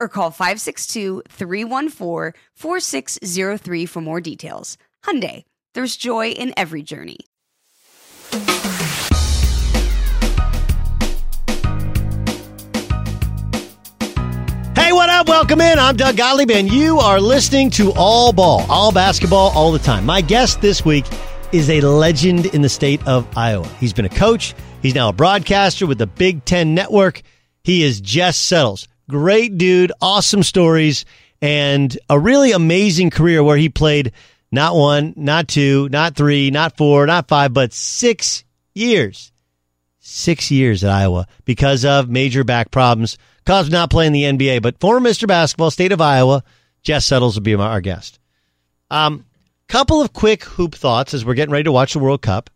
or call 562-314-4603 for more details. Hyundai, there's joy in every journey. Hey, what up? Welcome in. I'm Doug Gottlieb, and you are listening to All Ball, all basketball, all the time. My guest this week is a legend in the state of Iowa. He's been a coach. He's now a broadcaster with the Big Ten Network. He is Jess Settles. Great dude, awesome stories, and a really amazing career where he played not one, not two, not three, not four, not five, but six years six years at Iowa because of major back problems, caused not playing the NBA. But former Mr. Basketball, state of Iowa, Jess Settles will be our guest. Um, couple of quick hoop thoughts as we're getting ready to watch the World Cup,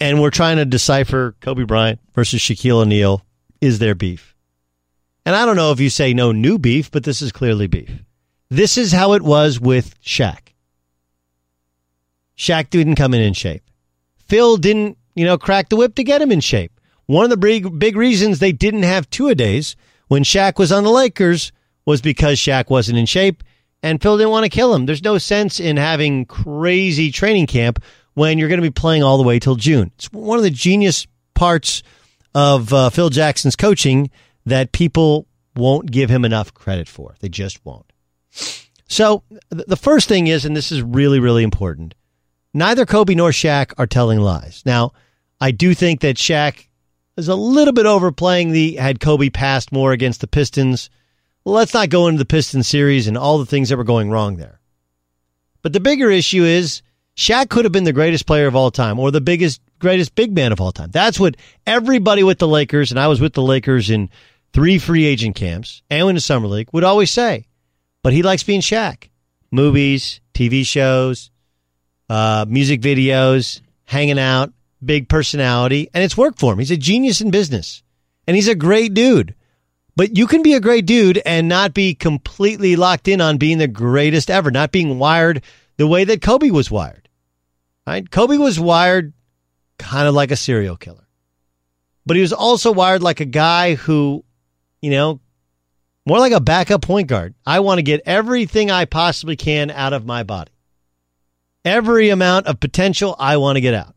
and we're trying to decipher Kobe Bryant versus Shaquille O'Neal. Is there beef? And I don't know if you say no new beef, but this is clearly beef. This is how it was with Shaq. Shaq didn't come in in shape. Phil didn't you know, crack the whip to get him in shape. One of the big, big reasons they didn't have two a days when Shaq was on the Lakers was because Shaq wasn't in shape and Phil didn't want to kill him. There's no sense in having crazy training camp when you're going to be playing all the way till June. It's one of the genius parts of uh, Phil Jackson's coaching that people won't give him enough credit for. They just won't. So the first thing is, and this is really, really important, neither Kobe nor Shaq are telling lies. Now, I do think that Shaq is a little bit overplaying the had Kobe passed more against the Pistons. Let's not go into the Pistons series and all the things that were going wrong there. But the bigger issue is Shaq could have been the greatest player of all time or the biggest, greatest big man of all time. That's what everybody with the Lakers, and I was with the Lakers in three free agent camps and in the Summer League, would always say. But he likes being Shaq. Movies, TV shows, uh, music videos, hanging out, big personality, and it's worked for him. He's a genius in business, and he's a great dude. But you can be a great dude and not be completely locked in on being the greatest ever, not being wired the way that Kobe was wired. Right? Kobe was wired kind of like a serial killer, but he was also wired like a guy who, you know, more like a backup point guard. I want to get everything I possibly can out of my body. Every amount of potential I want to get out.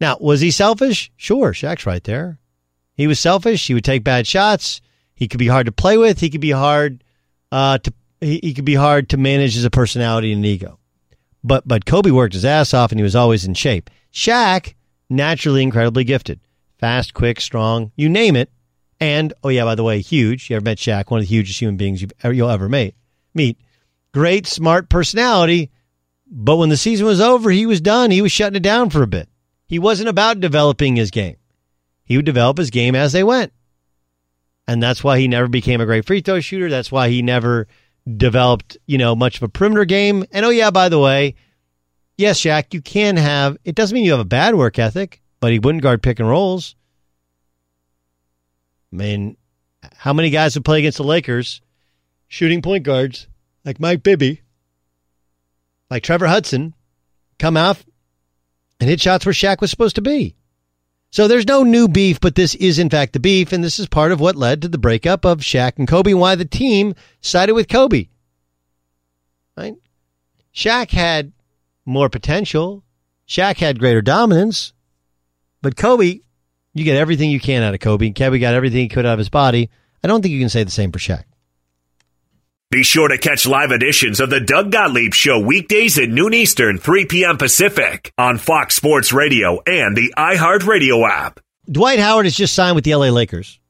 Now, was he selfish? Sure, Shaq's right there. He was selfish. He would take bad shots. He could be hard to play with. He could be hard uh, to he, he could be hard to manage as a personality and ego. But but Kobe worked his ass off and he was always in shape. Shaq, naturally incredibly gifted. Fast, quick, strong, you name it. And oh yeah, by the way, huge. You ever met Shaq? One of the hugest human beings you've, you'll ever meet. Meet. great, smart personality. But when the season was over, he was done. He was shutting it down for a bit. He wasn't about developing his game. He would develop his game as they went. And that's why he never became a great free throw shooter. That's why he never developed, you know, much of a perimeter game. And oh, yeah, by the way, yes, Shaq, you can have, it doesn't mean you have a bad work ethic, but he wouldn't guard pick and rolls. I mean, how many guys would play against the Lakers shooting point guards like Mike Bibby, like Trevor Hudson, come out and hit shots where Shaq was supposed to be? So there's no new beef, but this is in fact the beef, and this is part of what led to the breakup of Shaq and Kobe and why the team sided with Kobe. Right? Shaq had more potential. Shaq had greater dominance, but Kobe, you get everything you can out of Kobe. Kobe got everything he could out of his body. I don't think you can say the same for Shaq. Be sure to catch live editions of the Doug Gottlieb Show weekdays at noon Eastern, 3 p.m. Pacific on Fox Sports Radio and the iHeartRadio app. Dwight Howard has just signed with the LA Lakers.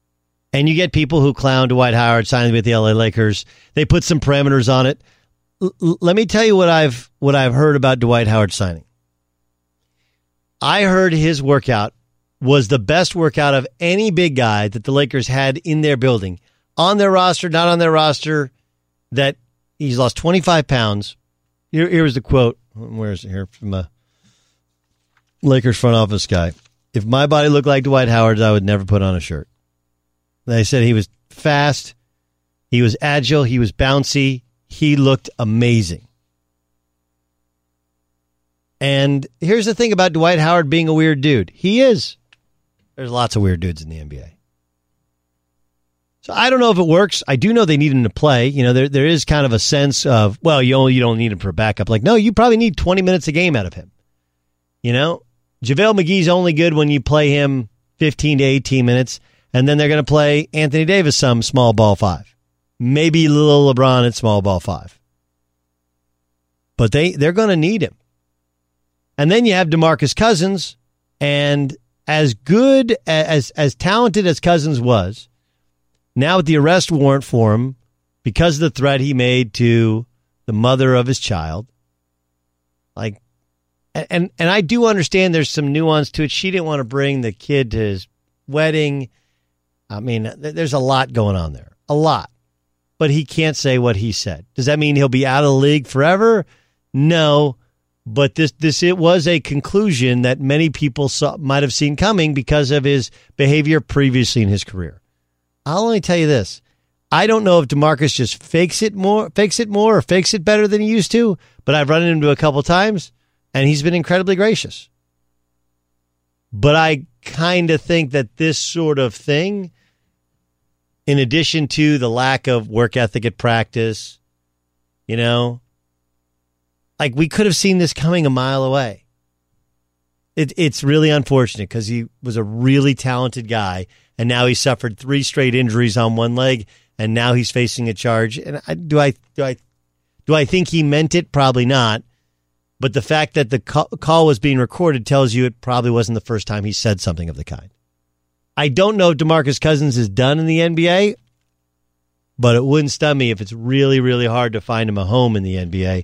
And you get people who clown Dwight Howard signing with the LA Lakers. They put some parameters on it. L- let me tell you what I've what I've heard about Dwight Howard signing. I heard his workout was the best workout of any big guy that the Lakers had in their building, on their roster, not on their roster that he's lost 25 pounds. Here, here was the quote. Where is it here from a Lakers front office guy? If my body looked like Dwight Howard's, I would never put on a shirt. They said he was fast, he was agile, he was bouncy, he looked amazing. And here's the thing about Dwight Howard being a weird dude. He is. There's lots of weird dudes in the NBA. So I don't know if it works. I do know they need him to play. You know, there there is kind of a sense of well, you only, you don't need him for backup. Like, no, you probably need 20 minutes a game out of him. You know, JaVale McGee's only good when you play him 15 to 18 minutes, and then they're going to play Anthony Davis some small ball five, maybe little LeBron at small ball five. But they they're going to need him. And then you have DeMarcus Cousins, and as good as as talented as Cousins was now with the arrest warrant for him because of the threat he made to the mother of his child. Like, and and I do understand there's some nuance to it. She didn't want to bring the kid to his wedding. I mean, there's a lot going on there, a lot. But he can't say what he said. Does that mean he'll be out of the league forever? No. But this this it was a conclusion that many people saw, might have seen coming because of his behavior previously in his career. I'll only tell you this. I don't know if DeMarcus just fakes it more, fakes it more, or fakes it better than he used to. But I've run into a couple times, and he's been incredibly gracious. But I kind of think that this sort of thing, in addition to the lack of work ethic at practice, you know, like we could have seen this coming a mile away. It, it's really unfortunate because he was a really talented guy and now he suffered three straight injuries on one leg, and now he's facing a charge. And I, do I do I do I think he meant it? Probably not. But the fact that the call was being recorded tells you it probably wasn't the first time he said something of the kind. I don't know if DeMarcus Cousins is done in the NBA, but it wouldn't stun me if it's really, really hard to find him a home in the NBA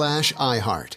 iHeart.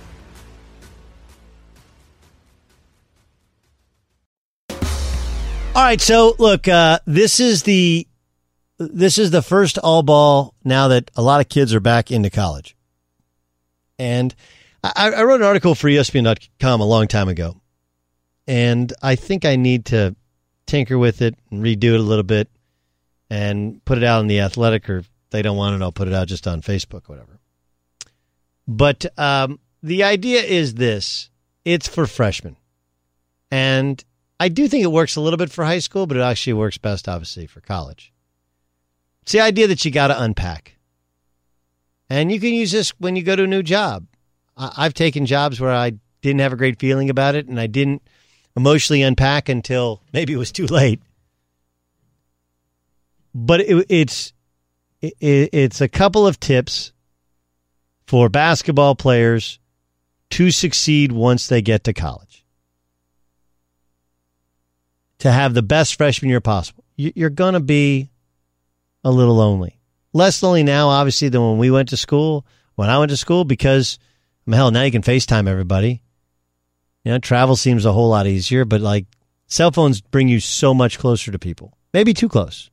All right, so look, uh, this is the this is the first all ball now that a lot of kids are back into college, and I, I wrote an article for ESPN.com a long time ago, and I think I need to tinker with it and redo it a little bit, and put it out on the Athletic, or they don't want it, I'll put it out just on Facebook, whatever. But um, the idea is this: it's for freshmen, and I do think it works a little bit for high school, but it actually works best, obviously, for college. It's the idea that you got to unpack. And you can use this when you go to a new job. I've taken jobs where I didn't have a great feeling about it and I didn't emotionally unpack until maybe it was too late. But it, it's it, it's a couple of tips for basketball players to succeed once they get to college to have the best freshman year possible. You're going to be a little lonely. Less lonely now, obviously, than when we went to school, when I went to school, because, I mean, hell, now you can FaceTime everybody. You know, travel seems a whole lot easier, but like cell phones bring you so much closer to people. Maybe too close.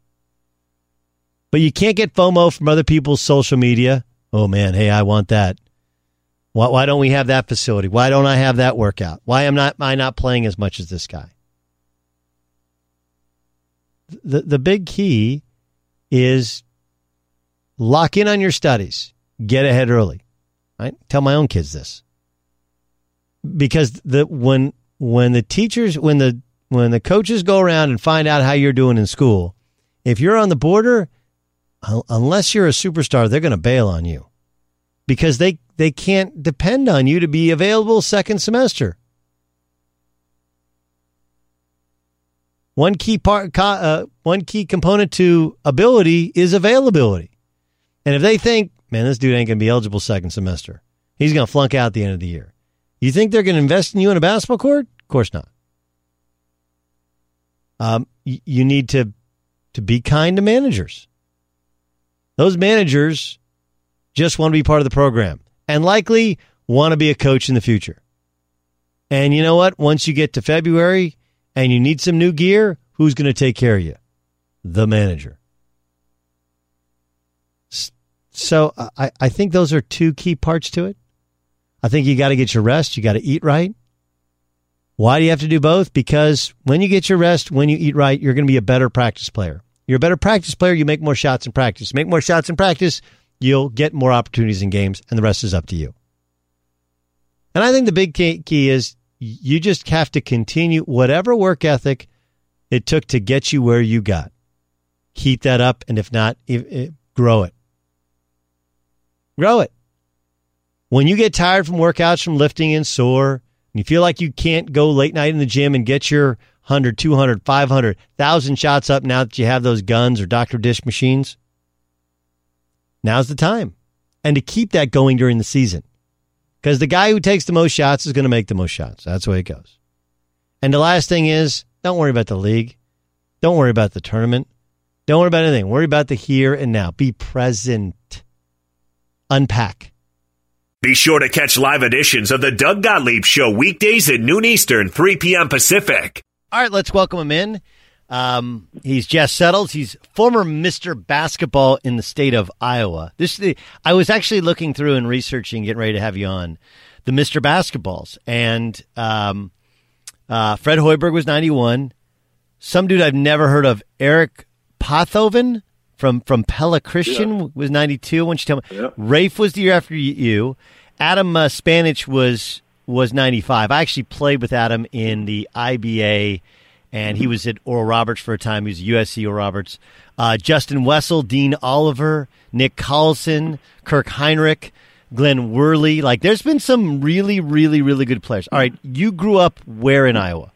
But you can't get FOMO from other people's social media. Oh man, hey, I want that. Why, why don't we have that facility? Why don't I have that workout? Why am not I not playing as much as this guy? The the big key is lock in on your studies. Get ahead early. I Tell my own kids this. Because the when when the teachers when the when the coaches go around and find out how you're doing in school, if you're on the border, unless you're a superstar, they're going to bail on you. Because they they can't depend on you to be available second semester. One key part, uh, one key component to ability is availability. And if they think, man, this dude ain't to be eligible second semester, he's to flunk out at the end of the year. You think they're to invest in you in a basketball court? Of course not. Um, y- you need to to be kind to managers. Those managers just want to be part of the program and likely want to be a coach in the future. And you know what? Once you get to February, and you need some new gear, who's going to take care of you? The manager. So I, I think those are two key parts to it. I think you got to get your rest. You got to eat right. Why do you have to do both? Because when you get your rest, when you eat right, you're going to be a better practice player. You're a better practice player. You make more shots in practice. Make more shots in practice. you'll get more opportunities in games, and the rest is up to you. And I think the big key, key is you just have to continue whatever work ethic it took to get you where you got. Keep that up, and if not, if, if, grow it. Grow it. When you get tired from workouts, from lifting and sore, and you feel like you can't go late night in the gym and get your 100, 200, 500, 1,000 shots up now that you have those guns or Dr. Dish machines, now's the time. And to keep that going during the season. Because the guy who takes the most shots is going to make the most shots. That's the way it goes. And the last thing is don't worry about the league. Don't worry about the tournament. Don't worry about anything. Worry about the here and now. Be present. Unpack. Be sure to catch live editions of the Doug Gottlieb Show weekdays at noon Eastern, 3 p.m. Pacific. All right, let's welcome him in. Um, he's Jess Settles. He's former Mr. Basketball in the state of Iowa. This the, I was actually looking through and researching, getting ready to have you on the Mr. Basketballs, and um, uh, Fred Hoiberg was ninety one. Some dude I've never heard of, Eric Pothoven from from Pella Christian, yeah. was ninety two. When you tell me, yeah. Raef was the year after you. Adam uh, Spanich was was ninety five. I actually played with Adam in the IBA and he was at Oral Roberts for a time. He was USC Oral Roberts. Uh, Justin Wessel, Dean Oliver, Nick Collison, Kirk Hinrich, Glen Worley. Like, there's been some really, really, really good players. All right, you grew up where in Iowa?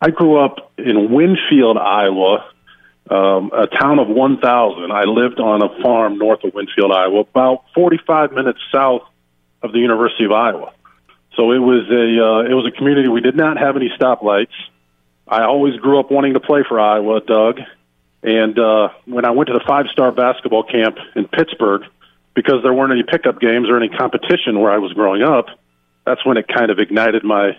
I grew up in Winfield, Iowa, um, a town of 1,000. I lived on a farm north of Winfield, Iowa, about 45 minutes south of the University of Iowa. So it was a uh, it was a community we did not have any stoplights. I always grew up wanting to play for Iowa, Doug. And uh, when I went to the five star basketball camp in Pittsburgh, because there weren't any pickup games or any competition where I was growing up, that's when it kind of ignited my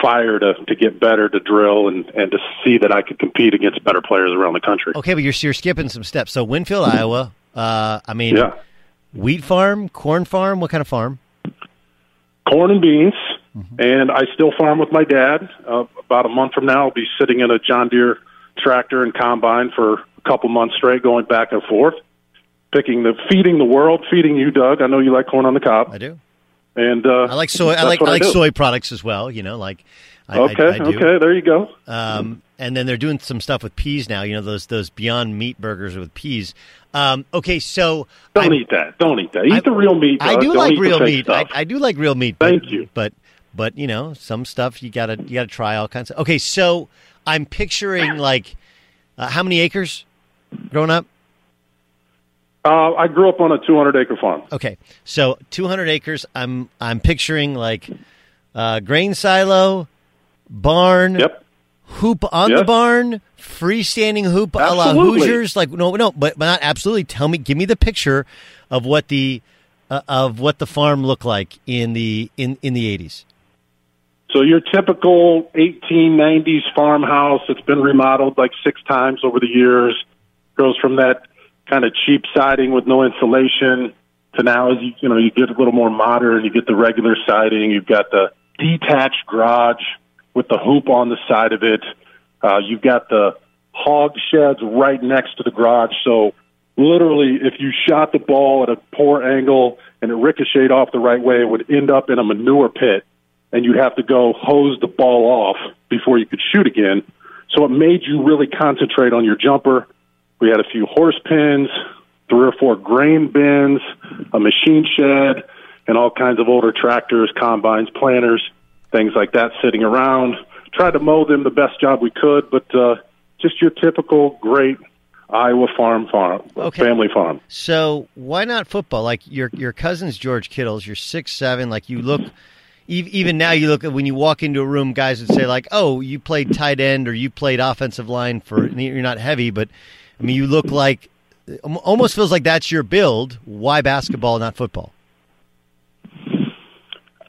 fire to, to get better, to drill, and, and to see that I could compete against better players around the country. Okay, but you're, you're skipping some steps. So Winfield, Iowa, uh, I mean, yeah. wheat farm, corn farm, what kind of farm? Corn and beans, mm-hmm. and I still farm with my dad. Uh, about a month from now, I'll be sitting in a John Deere tractor and combine for a couple months straight, going back and forth, picking the feeding the world, feeding you, Doug. I know you like corn on the cob. I do. And uh, I like soy. I like I like soy products as well. You know, like I, okay, I, I okay, there you go. Um, and then they're doing some stuff with peas now. You know, those those Beyond Meat burgers with peas. Um, okay, so don't I'm, eat that. Don't eat that. Eat I, the real meat. I do like real meat. I, I, do like real meat. Thank you. But but you know, some stuff you gotta you gotta try all kinds of. Okay, so I'm picturing like uh, how many acres growing up? Uh, I grew up on a 200 acre farm. Okay, so 200 acres. I'm I'm picturing like uh, grain silo, barn. Yep hoop on the barn, freestanding hoop absolutely. a la Hoosiers. Like no, no, but, but not absolutely. Tell me, give me the picture of what the uh, of what the farm looked like in the in in the eighties. So your typical 1890s farmhouse. that's been remodeled like six times over the years. Goes from that kind of cheap siding with no insulation to now as you you know you get a little more modern. You get the regular siding. You've got the detached garage with the hoop on the side of it. Uh, you've got the hog sheds right next to the garage. So literally, if you shot the ball at a poor angle and it ricocheted off the right way, it would end up in a manure pit, and you'd have to go hose the ball off before you could shoot again. So it made you really concentrate on your jumper. We had a few horse pens, three or four grain bins, a machine shed, and all kinds of older tractors, combines, planters things like that sitting around. Tried to mow them the best job we could, but uh, just your typical great Iowa farm farm okay. family farm. So why not football? Like your your cousin's George Kittle's. You're six seven. Like you look. Even now, you look at when you walk into a room, guys would say like, "Oh, you played tight end or you played offensive line for." You're not heavy, but I mean, you look like almost feels like that's your build. Why basketball, not football?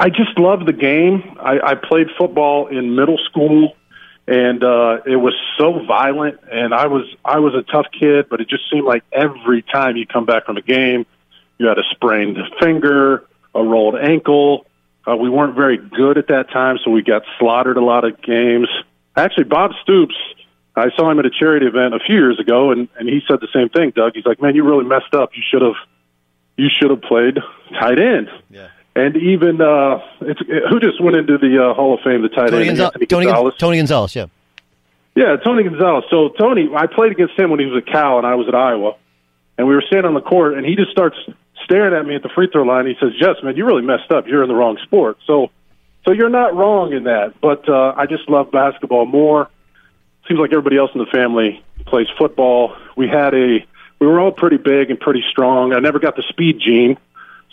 I just love the game. I, I played football in middle school, and uh, it was so violent. And I was I was a tough kid, but it just seemed like every time you come back from a game, you had a sprained finger, a rolled ankle. Uh, we weren't very good at that time, so we got slaughtered a lot of games. Actually, Bob Stoops I saw him at a charity event a few years ago, and and he said the same thing. Doug, he's like, "Man, you really messed up. You should have, you should have played tight end." Yeah. And even uh, it's who just went into the uh, Hall of Fame, the tight Tony, end, Gonzal- Tony, Gonzalez. Tony Gonzalez, yeah. Yeah, Tony Gonzalez. So Tony, I played against him when he was at Cal and I was at Iowa, and we were standing on the court, and he just starts staring at me at the free throw line. He says, "Yes, man, you really messed up. You're in the wrong sport." So, so you're not wrong in that. But uh, I just love basketball more. Seems like everybody else in the family plays football. We had a, we were all pretty big and pretty strong. I never got the speed gene,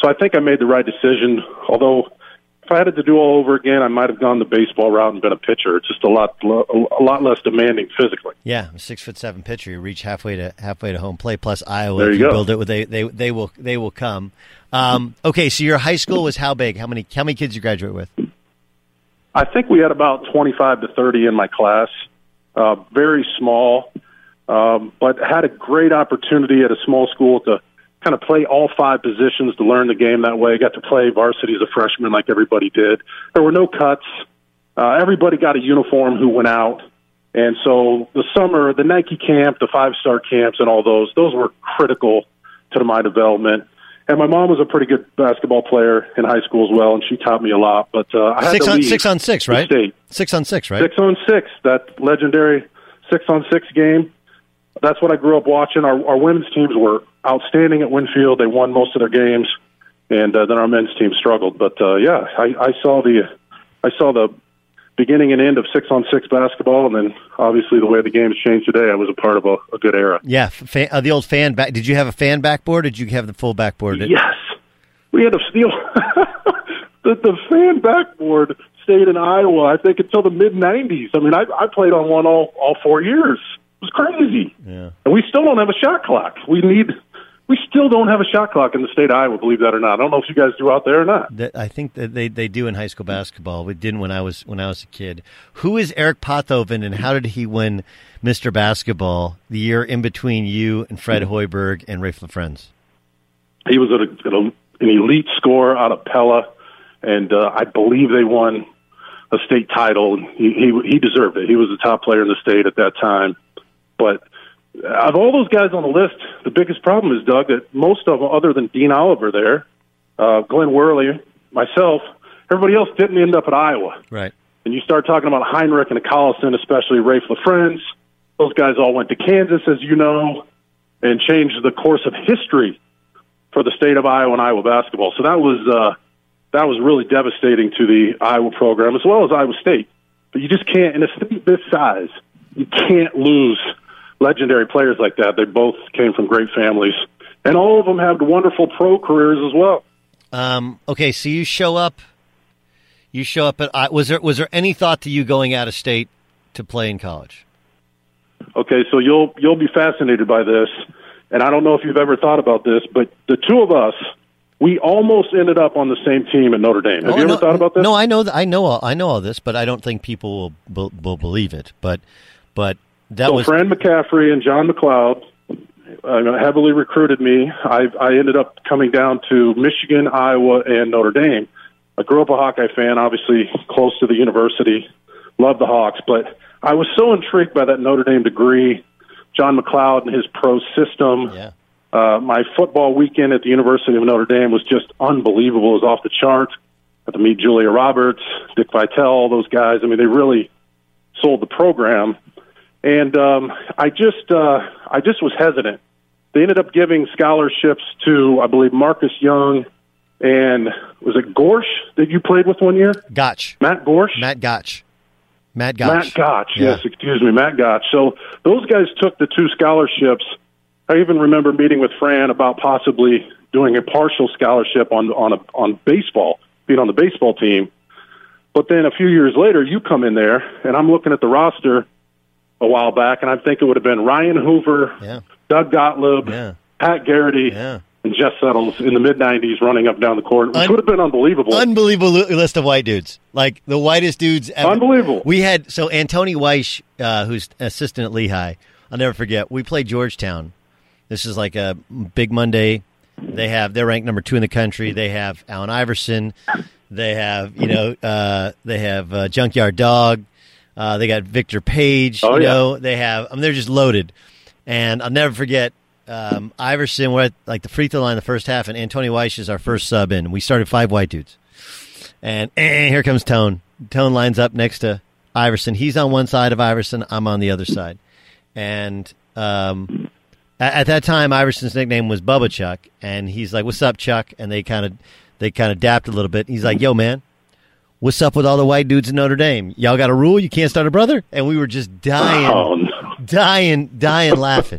so I think I made the right decision. Although if I had it to do all over again, I might have gone the baseball route and been a pitcher. It's just a lot, a lot less demanding physically. Yeah, a six foot seven pitcher. You reach halfway to halfway to home plate. Plus Iowa, There if you go. build it, they they they will they will come. Um, okay, so your high school was how big? How many how many kids you graduate with? I think we had about 25 to 30 in my class. Uh, very small, um, but had a great opportunity at a small school to kind of play all five positions to learn the game that way. Got to play varsity as a freshman like everybody did. There were no cuts. Uh, everybody got a uniform who went out. And so the summer, the Nike camp, the five star camps, and all those, those were critical to my development. And my mom was a pretty good basketball player in high school as well, and she taught me a lot. But uh, I had Six to on six on six, right? State. Six on six, right? Six on six, that legendary six on six game. That's what I grew up watching. Our, our women's teams were outstanding at Winfield. They won most of their games, and uh, then our men's team struggled. But uh, yeah, I, I saw the I saw the beginning and end of six on six basketball, and then obviously the way the game's changed today. I was a part of a, a good era. Yeah, fan, uh, the old fan back. Did you have a fan backboard? Did you have the full backboard? Yes, we had a steal. the, the fan backboard stayed in Iowa, I think, until the mid '90s. I mean, I, I played on one all all four years. It was crazy. Yeah. And we still don't have a shot clock. We need. We still don't have a shot clock in the state of Iowa. Believe that or not. I don't know if you guys do out there or not. That I think that they, they do in high school basketball. We didn't when I was when I was a kid. Who is Eric Pothoven and how did he win Mr. Basketball the year in between you and Fred Hoiberg and Raef LaFrentz? He was at a, at a, an elite scorer out of Pella, and uh, I believe they won a state title. He, he he deserved it. He was the top player in the state at that time. But of all those guys on the list, the biggest problem is Doug that most of them, other than Dean Oliver, there, uh, Glen Worley, myself, everybody else didn't end up at Iowa. Right. And you start talking about Hinrich and the Collison, especially Raef LaFrentz. Those guys all went to Kansas, as you know, and changed the course of history for the state of Iowa and Iowa basketball. So that was uh, that was really devastating to the Iowa program as well as Iowa State. But you just can't in a state this size, you can't lose legendary players like that. They both came from great families, and all of them had wonderful pro careers as well. Um, okay, so you show up. You show up at. I- Was there was there any thought to you going out of state to play in college? Okay, so you'll you'll be fascinated by this, and I don't know if you've ever thought about this, but the two of us, we almost ended up on the same team at Notre Dame. Have Oh, you ever no, thought about this? No, I know. th- I know. all- I know all this, but I don't think people will, will, will believe it. But but that so was Fran McCaffery and John McLeod uh, heavily recruited me. I, I ended up coming down to Michigan, Iowa, and Notre Dame. I grew up a Hawkeye fan, obviously close to the university. Loved the Hawks, but I was so intrigued by that Notre Dame degree, John McLeod and his pro system. Yeah. Uh, my football weekend at the University of Notre Dame was just unbelievable. It was off the chart. Got to meet Julia Roberts, Dick Vitale, all those guys. I mean, they really sold the program. And um, I just, uh, I just was hesitant. They ended up giving scholarships to, I believe, Marcus Young and was it Gorsh that you played with one year? Gotsch. Matt Gorsh. Matt Gotsch. Matt Gotsch. Matt Gotsch, Yeah. yes, excuse me, Matt Gotsch. So those guys took the two scholarships. I even remember meeting with Fran about possibly doing a partial scholarship on on a, on baseball, being on the baseball team. But then a few years later, you come in there, and I'm looking at the roster a while back, and I think it would have been Ryan Hoover, Yeah. Doug Gottlieb, Yeah. Pat Garrity, Yeah. and Jess Settles in the mid '90s, running up and down the court, which Un- would have been unbelievable. Unbelievable list of white dudes. Like the whitest dudes ever. Unbelievable. We had so Antoni Wyche, uh, who's assistant at Lehigh. I'll never forget. We played Georgetown. This is like a big Monday. They have they're ranked number two in the country. They have Allen Iverson. They have you know uh, they have uh, Junkyard Dog. Uh, they got Victor Page. Oh, you yeah. know, they have. I mean, they're just loaded. And I'll never forget um, Iverson. We're at like the free throw line the first half, and Antonio Weiss is our first sub in. We started five white dudes, and eh, here comes Tone. Tone lines up next to Iverson. He's on one side of Iverson. I'm on the other side, and um, at, at that time, Iverson's nickname was Bubba Chuck, and he's like, "What's up, Chuck?" And they kind of they kind of dapped a little bit. He's like, "Yo, man." What's up with all the white dudes in Notre Dame? Y'all got a rule? You can't start a brother? And we were just oh, dying, Oh, no. dying, dying laughing.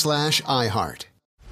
slash iHeart.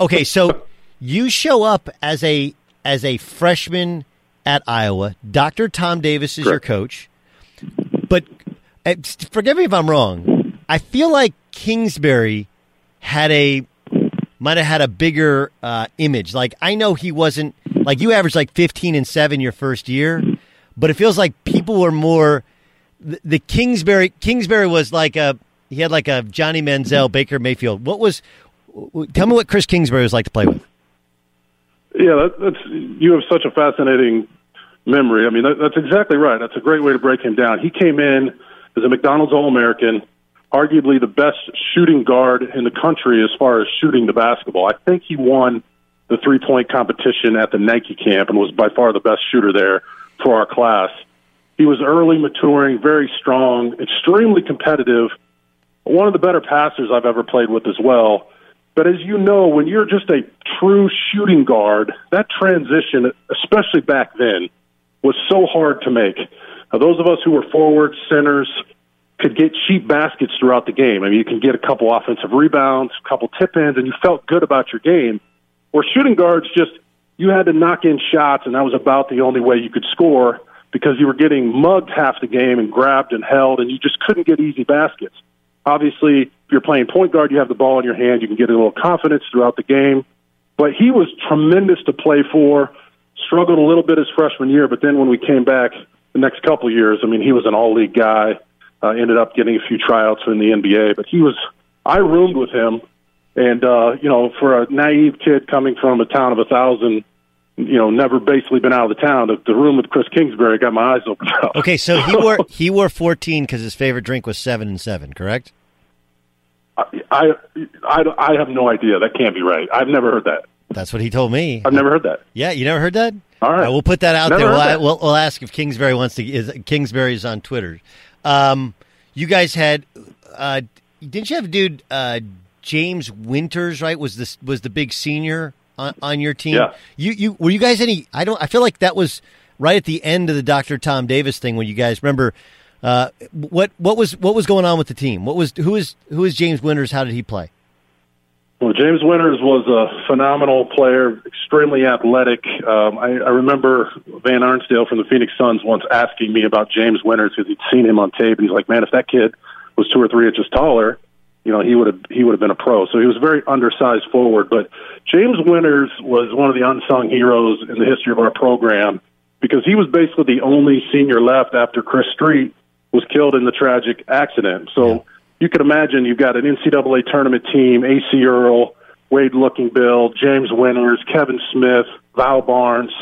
Okay, so you show up as a as a freshman at Iowa. Dr. Tom Davis is your coach. But uh, forgive me if I'm wrong. I feel like Kingsbury had a might have had a bigger uh, image. Like I know he wasn't like you averaged like 15 and 7 your first year, but it feels like people were more the, the Kingsbury Kingsbury was like a he had like a Johnny Manziel, Baker Mayfield. What was tell me what Chris Kingsbury was like to play with? Yeah, that, that's you have such a fascinating memory. I mean, that, that's exactly right. That's a great way to break him down. He came in as a McDonald's All American, arguably the best shooting guard in the country as far as shooting the basketball. I think he won the three point competition at the Nike camp and was by far the best shooter there for our class. He was early maturing, very strong, extremely competitive, one of the better passers I've ever played with as well. But as you know, when you're just a true shooting guard, that transition, especially back then, was so hard to make. Now, those of us who were forwards, centers, could get cheap baskets throughout the game. I mean, you can get a couple offensive rebounds, a couple tip ins, and you felt good about your game. Where shooting guards just, you had to knock in shots, and that was about the only way you could score. because you were getting mugged half the game and grabbed and held, and you just couldn't get easy baskets. Obviously, you're playing point guard, you have the ball in your hand, you can get a little confidence throughout the game. But he was tremendous to play for. Struggled a little bit his freshman year, but then when we came back the next couple of years, I mean, he was an all league guy. Uh, ended up getting a few tryouts in the NBA, but he was. I roomed with him, and uh, you know, for a naive kid coming from a town of a thousand, you know, never basically been out of the town. The, the room with Chris Kingsbury got my eyes opened up. Okay, so he wore he wore fourteen because his favorite drink was seven and seven, correct? I, I I have no idea. That can't be right. I've never heard that. That's what he told me. I've never heard that. Yeah, you never heard that? All right, we'll put that out Never there. We'll, that. we'll, we'll ask if Kingsbury wants to. Is Kingsbury's on Twitter? Um, you guys had, uh, didn't you have a dude uh, James Winters? Right? Was this was the big senior on, on your team? Yeah. You you were you guys any? I don't. I feel like that was right at the end of the Dr. Tom Davis thing when you guys remember. Uh, what what was what was going on with the team? What was who is who is James Winters? How did he play? Well, James Winters was a phenomenal player, extremely athletic. Um, I, I remember Van Arsdale from the Phoenix Suns once asking me about James Winters because he'd seen him on tape, and he's like, "Man, if that kid was two or three inches taller, you know, he would have he would have been a pro." So he was a very undersized forward. But James Winters was one of the unsung heroes in the history of our program because he was basically the only senior left after Chris Street was killed in the tragic accident. So you can imagine you've got an NCAA tournament team, Acie Earl, Wade Lookingbill, James Winters, Kevin Smith, Val Barnes,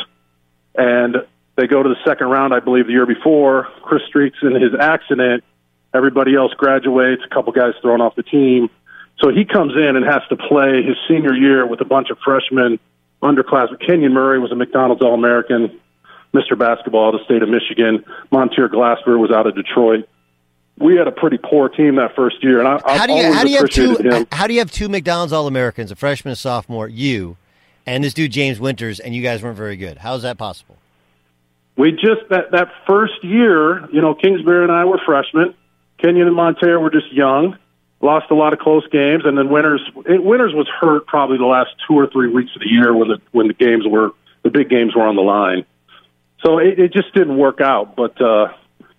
and they go to the second round, I believe, the year before. Chris Street's in his accident. Everybody else graduates, a couple guys thrown off the team. So he comes in and has to play his senior year with a bunch of freshmen underclassmen. Kenyon Murray was a McDonald's All American, Mr. Basketball of the state of Michigan. Mon'ter Glasper was out of Detroit. We had a pretty poor team that first year, and I, How do you always how do you have two him. how do you have two McDonald's All Americans, a freshman, and sophomore, you, and this dude James Winters, and you guys weren't very good? How is that possible? We just that that first year, you know, Kingsbury and I were freshmen. Kenyon and Monterey were just young. Lost a lot of close games, and then Winters it, Winters was hurt probably the last two or three weeks of the year when the when the games were the big games were on the line. So it, it just didn't work out. But uh,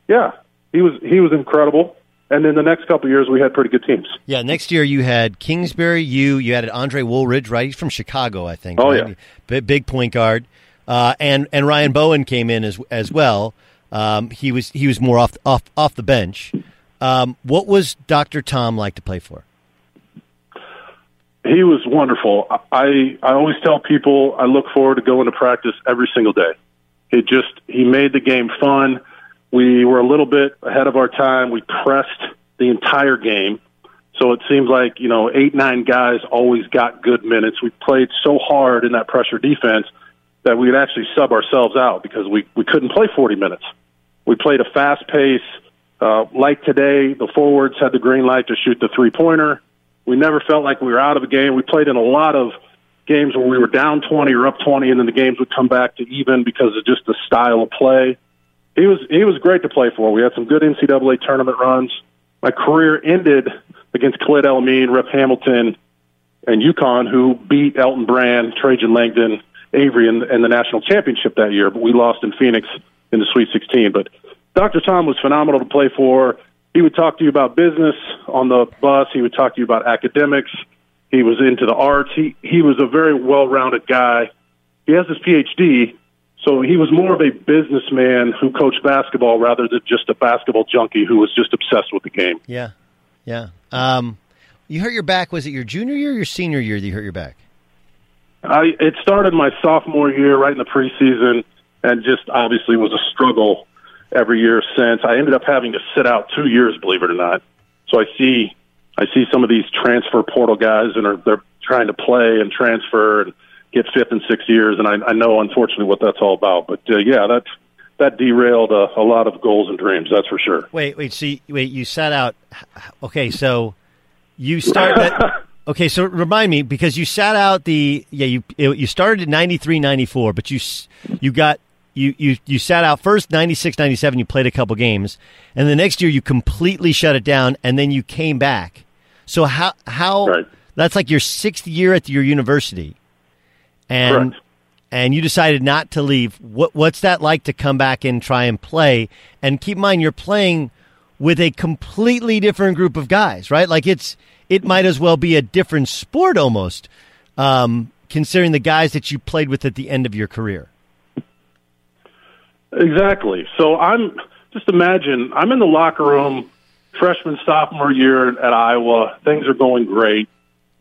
yeah, he was he was incredible. And then the next couple of years, we had pretty good teams. Yeah, next year you had Kingsbury, you you had Andre Woolridge, right? He's from Chicago, I think. Oh, right? yeah. big, big point guard, uh, and and Ryan Bowen came in as as well. Um, he was he was more off off off the bench. Um, what was Doctor Tom like to play for? He was wonderful. I I always tell people I look forward to going to practice every single day. It just he made the game fun. We were a little bit ahead of our time. We pressed the entire game. So it seems like, you know, eight, nine guys always got good minutes. We played so hard in that pressure defense that we would actually sub ourselves out because we, we couldn't play 40 minutes. We played a fast pace. Uh, like today, the forwards had the green light to shoot the three pointer. We never felt like we were out of a game. We played in a lot of games where we were down 20 or up 20, and then the games would come back to even because of just the style of play. He was he was great to play for. We had some good NCAA tournament runs. My career ended against Khalid El-Amin, Rip Hamilton, and UConn, who beat Elton Brand, Trajan Langdon, Avery in, in the national championship that year. But we lost in Phoenix in the Sweet 16. But Dr. Tom was phenomenal to play for. He would talk to you about business on the bus. He would talk to you about academics. He was into the arts. He he was a very well-rounded guy. He has his PhD, so he was more of a businessman who coached basketball rather than just a basketball junkie who was just obsessed with the game. Yeah, yeah. Um, you hurt your back. Was it your junior year or your senior year that you hurt your back? I it started my sophomore year, right in the preseason, and just obviously was a struggle every year since. I ended up having to sit out two years, believe it or not. So I see I see some of these transfer portal guys, and are they're trying to play and transfer and get fifth and sixth years, and I, I know unfortunately what that's all about. But uh, yeah, that that derailed a, a lot of goals and dreams. That's for sure. Wait, wait. See, wait. You sat out. Okay, so you started. okay, so remind me because you sat out the yeah you you started at 93, 94, but you you got you you you sat out first 96, 97, You played a couple games, and the next year you completely shut it down, and then you came back. So how how that's like your sixth year at your university, and and you decided not to leave. What what's that like to come back and try and play? And keep in mind, you're playing with a completely different group of guys, right? Like it's it might as well be a different sport almost, um, considering the guys that you played with at the end of your career. Exactly. So I'm just imagine I'm in the locker room, freshman sophomore year at Iowa. Things are going great.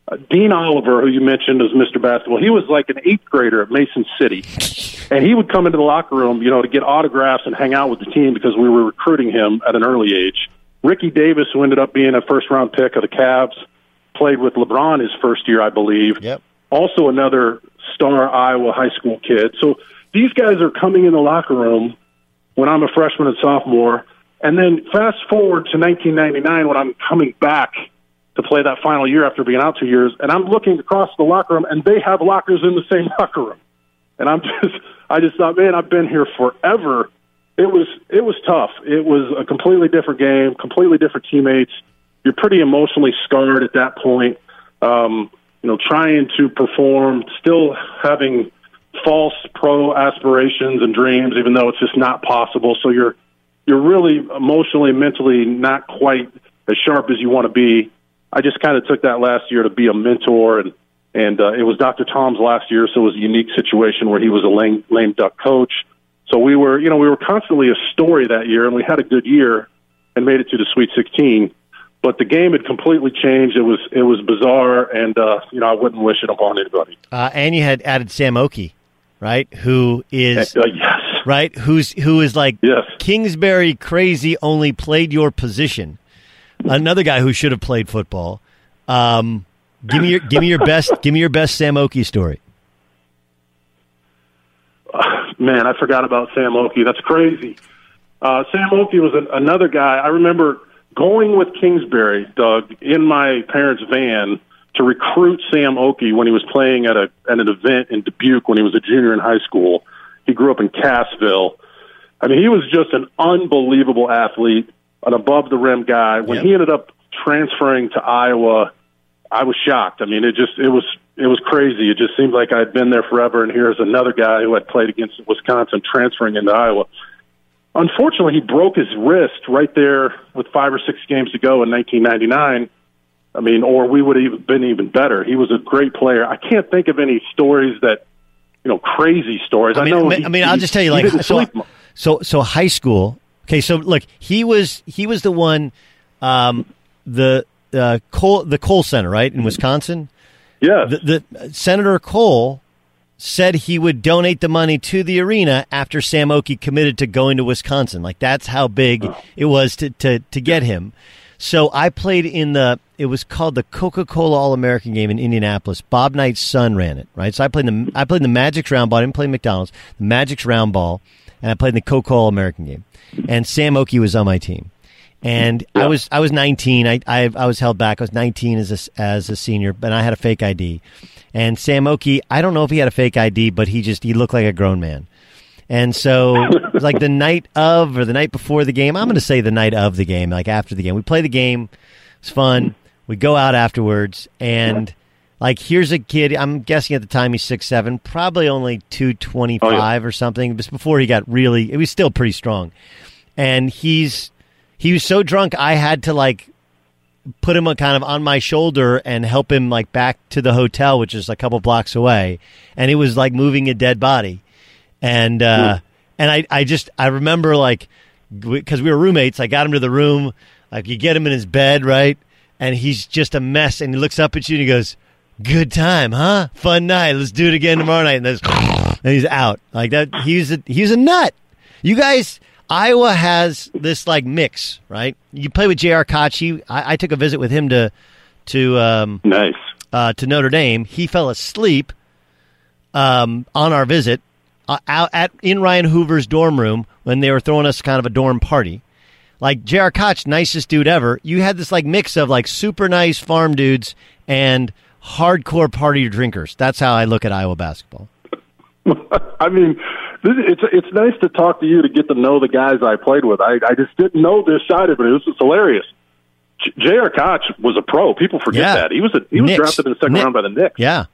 Uh, Dean Oliver, who you mentioned as Mr. Basketball, he was like an eighth grader at Mason City, and he would come into the locker room, you know, to get autographs and hang out with the team because we were recruiting him at an early age. Ricky Davis, who ended up being a first round pick of the Cavs, played with LeBron his first year, I believe. Yep. Also, another star Iowa high school kid. So these guys are coming in the locker room when I'm a freshman and sophomore. And then fast forward to 1999 when I'm coming back to play that final year after being out two years, and I'm looking across the locker room, and they have lockers in the same locker room. And I'm just, I just thought, man, I've been here forever. It was, it was tough. It was a completely different game, completely different teammates. You're pretty emotionally scarred at that point. Um, you know, trying to perform, still having false pro aspirations and dreams, even though it's just not possible. So you're you're really emotionally, mentally not quite as sharp as you want to be. I just kind of took that last year to be a mentor, and and uh, it was Dr. Tom's last year, so it was a unique situation where he was a lame, lame duck coach. So we were, you know, we were constantly a story that year, and we had a good year and made it to the Sweet 16. But the game had completely changed. It was it was bizarre, and uh, you know I wouldn't wish it upon anybody. Uh, and you had added Sam Okey, right? Who is Uh, yes. Right? Who's who is like Yes. Kingsbury crazy? Only played your position. Another guy who should have played football. Um, give me your give me your best give me your best Sam Okey story. Man, I forgot about Sam Okey. That's crazy. Uh, Sam Okey was an, another guy. I remember going with Kingsbury, Doug, in my parents' van to recruit Sam Okey when he was playing at a at an event in Dubuque when he was a junior in high school. He grew up in Cassville. I mean, he was just an unbelievable athlete, an above the rim guy. When Yep. he ended up transferring to Iowa, I was shocked. I mean, it just it was it was crazy. It just seemed like I'd been there forever, and here's another guy who had played against Wisconsin transferring into Iowa. Unfortunately, he broke his wrist right there with five or six games to go in 1999. I mean, or we would have been even better. He was a great player. I can't think of any stories that, you know, crazy stories. I, I mean, know. I mean, he- I mean, I'll he- just tell you, like, so, so, so high school. Okay, so look, he was he was the one, um, the uh, Kohl the Kohl Center, right in Wisconsin. Yeah, the, the Senator Kohl said he would donate the money to the arena after Sam Okey committed to going to Wisconsin. Like that's how big it was to to to get him. So I played in the it was called the Coca Cola All American game in Indianapolis. Bob Knight's son ran it, right? So I played in the I played the Magic's round ball. I didn't play McDonald's. The Magic's round ball, and I played in the Coca Cola All American game. And Sam Okey was on my team. And I was I was 19. I, I I was held back. I was 19 as a, as a senior, but I had a fake ID. And Sam Okey, I don't know if he had a fake ID, but he just he looked like a grown man. And so, like the night of or the night before the game, I'm going to say the night of the game, like after the game. We play the game. It's fun. We go out afterwards, and like here's a kid. I'm guessing at the time he's six seven, probably only two twenty five oh, or something. Just before he got really, it was still pretty strong. And he's he was so drunk, I had to like put him a kind of on my shoulder and help him like back to the hotel, which is a couple blocks away. And it was like moving a dead body. And, uh, and I, I just, I remember like, because we were roommates, I got him to the room, like you get him in his bed, right? And he's just a mess. And he looks up at you and he goes, good time, huh? Fun night. Let's do it again tomorrow night. And, and he's out like that. He's a, he's a nut. You guys, Iowa has this like mix, right? You play with J.R. Koch. He, I, I took a visit with him to to um, nice uh, to Notre Dame. He fell asleep um, on our visit uh, out at in Ryan Hoover's dorm room when they were throwing us kind of a dorm party. Like J.R. Koch, nicest dude ever. You had this like mix of like super nice farm dudes and hardcore party drinkers. That's how I look at Iowa basketball. I mean, this, it's it's nice to talk to you to get to know the guys I played with. I, I just didn't know this side of it. This is hilarious. J.R. Koch was a pro. People forget Yeah. that he was a, he was Knicks. drafted in the second Knick- round by the Knicks. Yeah.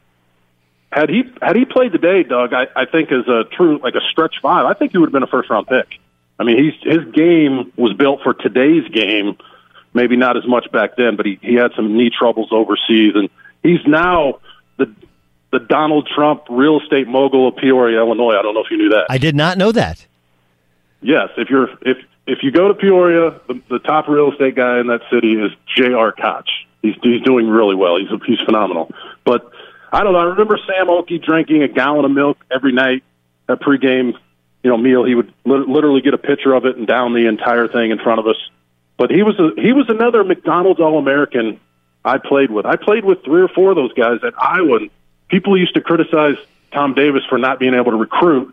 Had he had he played today, Doug, I, I think as a true like a stretch five, I think he would have been a first round pick. I mean, he's his game was built for today's game. Maybe not as much back then, but he he had some knee troubles overseas, and he's now the the Donald Trump real estate mogul of Peoria, Illinois. I don't know if you knew that. I did not know that. Yes, if you're if if you go to Peoria, the, the top real estate guy in that city is J.R. Koch. He's he's doing really well. He's he's phenomenal. But I don't know. I remember Sam Okey drinking a gallon of milk every night at pregame, you know, meal. He would li- literally get a picture of it and down the entire thing in front of us. But he was a, he was another McDonald's All American I played with. I played with three or four of those guys at Iowa. People used to criticize Tom Davis for not being able to recruit,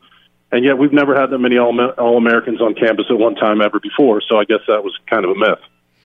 and yet we've never had that many All Americans on campus at one time ever before. So I guess that was kind of a myth.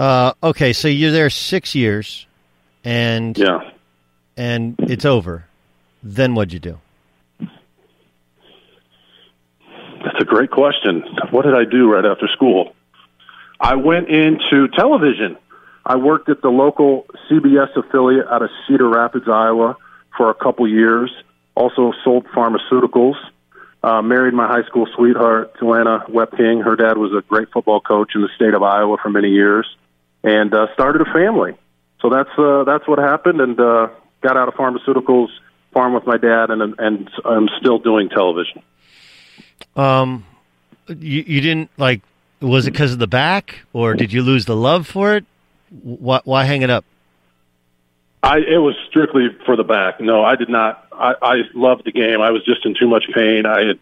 Uh, okay, so you're there six years, and yeah, and it's over. Then what'd you do? That's a great question. What did I do right after school? I went into television. I worked at the local CBS affiliate out of Cedar Rapids, Iowa, for a couple years. Also sold pharmaceuticals. Uh, married my high school sweetheart, Joanna Wepking. Her dad was a great football coach in the state of Iowa for many years, and uh, started a family. So that's uh, that's what happened, and uh, got out of pharmaceuticals, farm with my dad, and and I'm still doing television. Um, you you didn't like. Was it because of the back, or did you lose the love for it? Why, why hang it up? I it was strictly for the back. No, I did not. I, I loved the game. I was just in too much pain. I had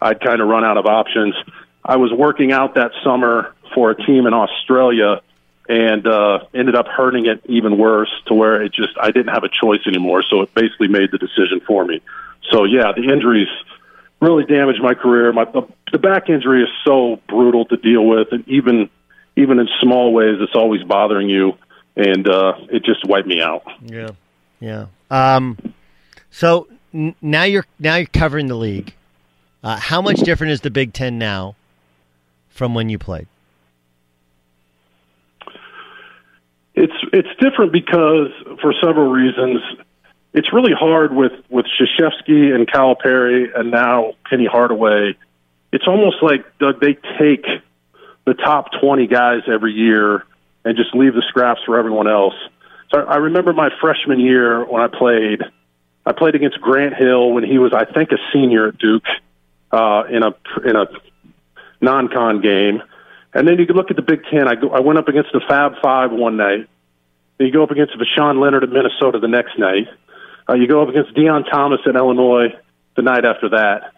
I'd kind of run out of options. I was working out that summer for a team in Australia and uh, ended up hurting it even worse to where it just I didn't have a choice anymore. So it basically made the decision for me. So yeah, the injuries really damaged my career. My the, the back injury is so brutal to deal with, and even even in small ways, it's always bothering you, and uh, it just wiped me out. Yeah, yeah. Um, so n- now you're now you're covering the league. Uh, how much different is the Big Ten now from when you played? It's it's different because for several reasons. It's really hard with with Krzyzewski and Calipari and now Penny Hardaway. It's almost like Doug they take the top twenty guys every year and just leave the scraps for everyone else. So I remember my freshman year when I played. I played against Grant Hill when he was, I think, a senior at Duke uh, in a in a non-con game. And then you could look at the Big Ten. I, go, I went up against the Fab Five one night. You go up against Voshon Lenard at Minnesota the next night. Uh, you go up against Deon Thomas at Illinois the night after that.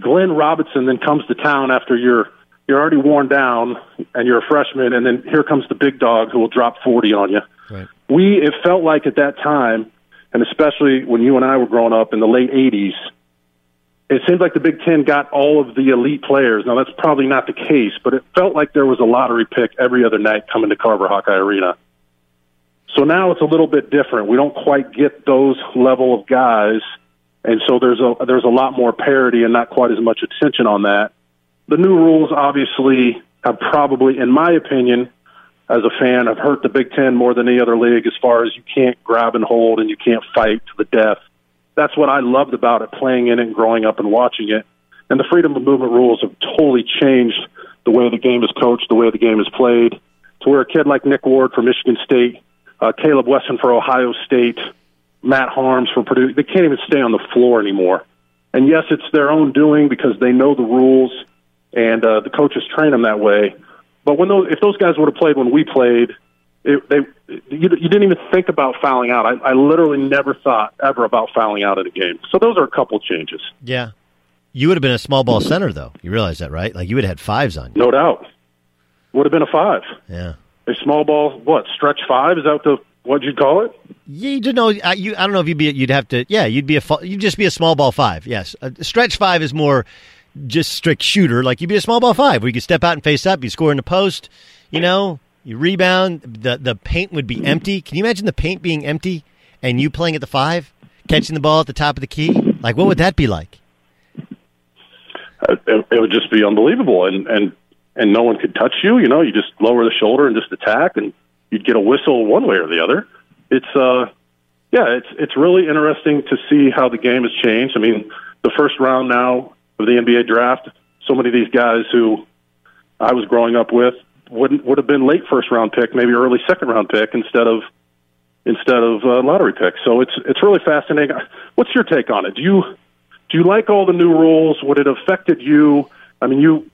Glenn Robinson then comes to town after you're you're already worn down and you're a freshman, and then here comes the big dog who will drop forty on you. Right. We it felt like at that time, and especially when you and I were growing up in the late '80s, it seemed like the Big Ten got all of the elite players. Now that's probably not the case, but it felt like there was a lottery pick every other night coming to Carver Hawkeye Arena. So now it's a little bit different. We don't quite get those level of guys, and so there's a there's a lot more parity and not quite as much attention on that. The new rules obviously have probably, in my opinion, as a fan, have hurt the Big Ten more than any other league as far as you can't grab and hold and you can't fight to the death. That's what I loved about it, playing in it and growing up and watching it. And the freedom of movement rules have totally changed the way the game is coached, the way the game is played, to where a kid like Nick Ward from Michigan State, uh, Kaleb Wesson for Ohio State, Matt Haarms for Purdue, they can't even stay on the floor anymore. And yes, it's their own doing because they know the rules and uh, the coaches train them that way. But when those, if those guys would have played when we played, it, they you, you didn't even think about fouling out. I, I literally never thought ever about fouling out in a game. So those are a couple changes. Yeah, you would have been a small ball center though. You realize that, right? Like you would have had fives on you. No doubt. Would have been a five. Yeah. A small ball, what stretch five? Is that the what'd you'd call it? Yeah, you didn't know. I, you, I don't know if you'd be. You'd have to. Yeah, you'd be a. You'd just be a small ball five. Yes, a stretch five is more just strict shooter. Like you'd be a small ball five, where you could step out and face up. You score in the post. You know, you rebound. The the paint would be empty. Can you imagine the paint being empty and you playing at the five, catching the ball at the top of the key? Like, what would that be like? Uh, it, it would just be unbelievable, and and and no one could touch you. You know, you just lower the shoulder and just attack, and you'd get a whistle one way or the other. It's uh, yeah, it's it's really interesting to see how the game has changed. I mean, the first round now of the NBA draft, so many of these guys who I was growing up with would would have been late first round pick, maybe early second round pick instead of instead of uh, lottery pick. So it's it's really fascinating. What's your take on it? Do you do you like all the new rules? Would it affected you? I mean, you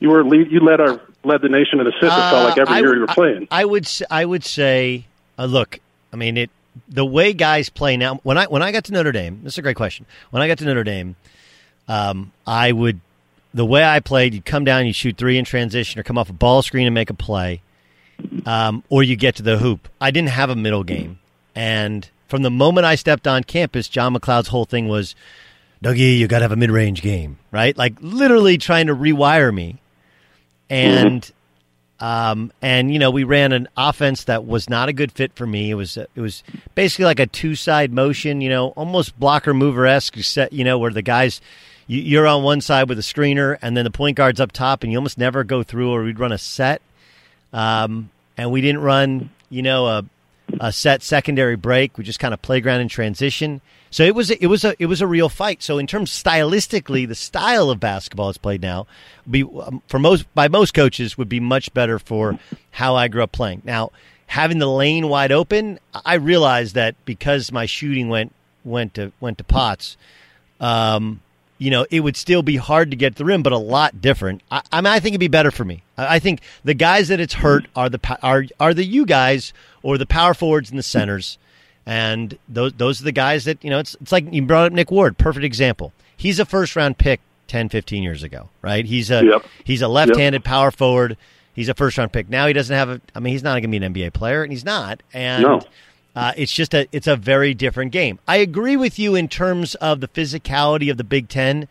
you were lead, you led our led the nation in assists. Uh, felt like every I, year you were playing. I, I would I would say, uh, look, I mean it. The way guys play now. When I when I got to Notre Dame, this is a great question. When I got to Notre Dame, um, I would the way I played. You'd come down, you shoot three in transition, or come off a ball screen and make a play, um, or you get to the hoop. I didn't have a middle game, and from the moment I stepped on campus, John MacLeod's whole thing was, Dougie, you got to have a mid range game, right? Like literally trying to rewire me and um, and you know we ran an offense that was not a good fit for me. It was it was basically like a two side motion, you know, almost blocker mover esque. Set, you know, where the guys you, are on one side with a screener, and then the point guard's up top, and you almost never go through. Or we'd run a set, um, and we didn't run, you know, a a set secondary break. We just kind of playground in transition. So it was it was a it was a real fight. So in terms stylistically, the style of basketball that's played now, be um, for most by most coaches would be much better for how I grew up playing. Now having the lane wide open, I realized that because my shooting went went to went to pots. Um, you know, it would still be hard to get the rim, but a lot different. I, I mean, I think it'd be better for me. I, I think the guys that it's hurt are the are are the you guys or the power forwards and the centers and those those are the guys that, you know, it's it's like you brought up Nick Ward, perfect example. He's a first round pick 10, 15 years ago, right? He's a yep. he's a left-handed yep. power forward. He's a first round pick. Now he doesn't have a. I mean, he's not going to be an NBA player, and he's not. And No. Uh, it's just a it's a very different game. I agree with you in terms of the physicality of the Big Ten.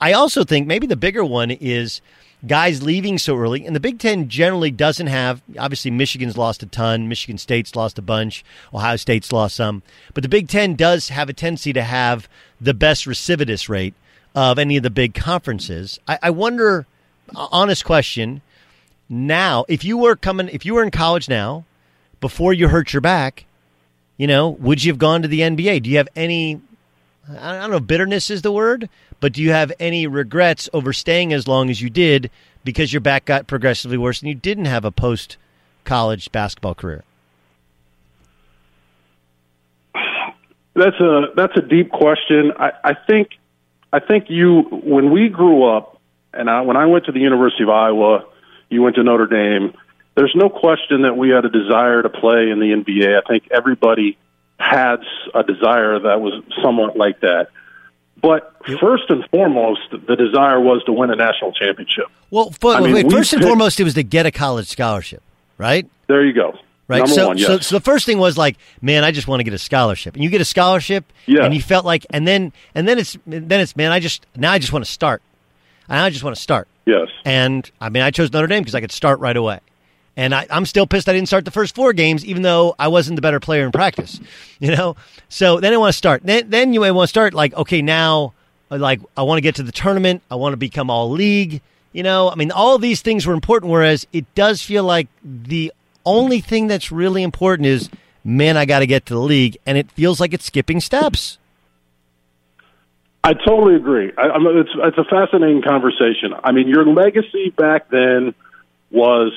I also think maybe the bigger one is guys leaving so early, and the Big Ten generally doesn't have. Obviously, Michigan's lost a ton. Michigan State's lost a bunch. Ohio State's lost some, but the Big Ten does have a tendency to have the best recidivist rate of any of the big conferences. I, I wonder. Honest question. Now, if you were coming, if you were in college now, before you hurt your back, you know, would you have gone to the NBA? Do you have any, I don't know, bitterness is the word, but do you have any regrets over staying as long as you did because your back got progressively worse and you didn't have a post college basketball career? That's a that's a deep question. I, I think I think you when we grew up, and I, when I went to the University of Iowa, you went to Notre Dame. There's no question that we had a desire to play in the NBA. I think everybody had a desire that was somewhat like that. But first and foremost, the desire was to win a national championship. Well, but, I mean, wait, first and picked- foremost, it was to get a college scholarship, right? There you go. Right. Number so, one, yes. so, so the first thing was like, man, I just want to get a scholarship, and you get a scholarship, Yeah. and you felt like, and then, and then it's, then it's, man, I just now I just want to start, and I just want to start. Yes. And I mean, I chose Notre Dame because I could start right away. And I, I'm still pissed I didn't start the first four games, even though I wasn't the better player in practice. You know, so then I want to start. Then, then you want to start like, okay, now, uh, like I want to get to the tournament. I want to become all league. You know, I mean, all these things were important. Whereas it does feel like the only thing that's really important is, man, I got to get to the league, and it feels like it's skipping steps. I totally agree. I, it's it's a fascinating conversation. I mean, your legacy back then was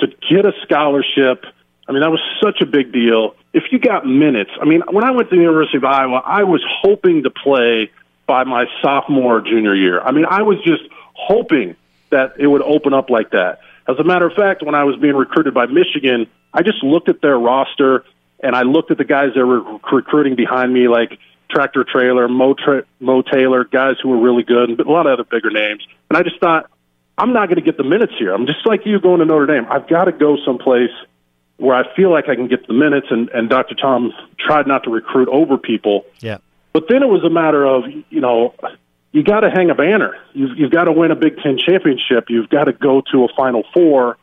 to get a scholarship. I mean, that was such a big deal. If you got minutes, I mean, when I went to the University of Iowa, I was hoping to play by my sophomore or junior year. I mean, I was just hoping that it would open up like that. As a matter of fact, when I was being recruited by Michigan, I just looked at their roster and I looked at the guys that were recruiting behind me, like Tractor Traylor, Mo, Tra- Mo Taylor, guys who were really good, and a lot of other bigger names. And I just thought, I'm not going to get the minutes here. I'm just like you going to Notre Dame. I've got to go someplace where I feel like I can get the minutes. And, and Dr. Tom tried not to recruit over people. Yeah. But then it was a matter of, you know, you got to hang a banner. You've, you've got to win a Big Ten championship. You've got to go to a Final Four.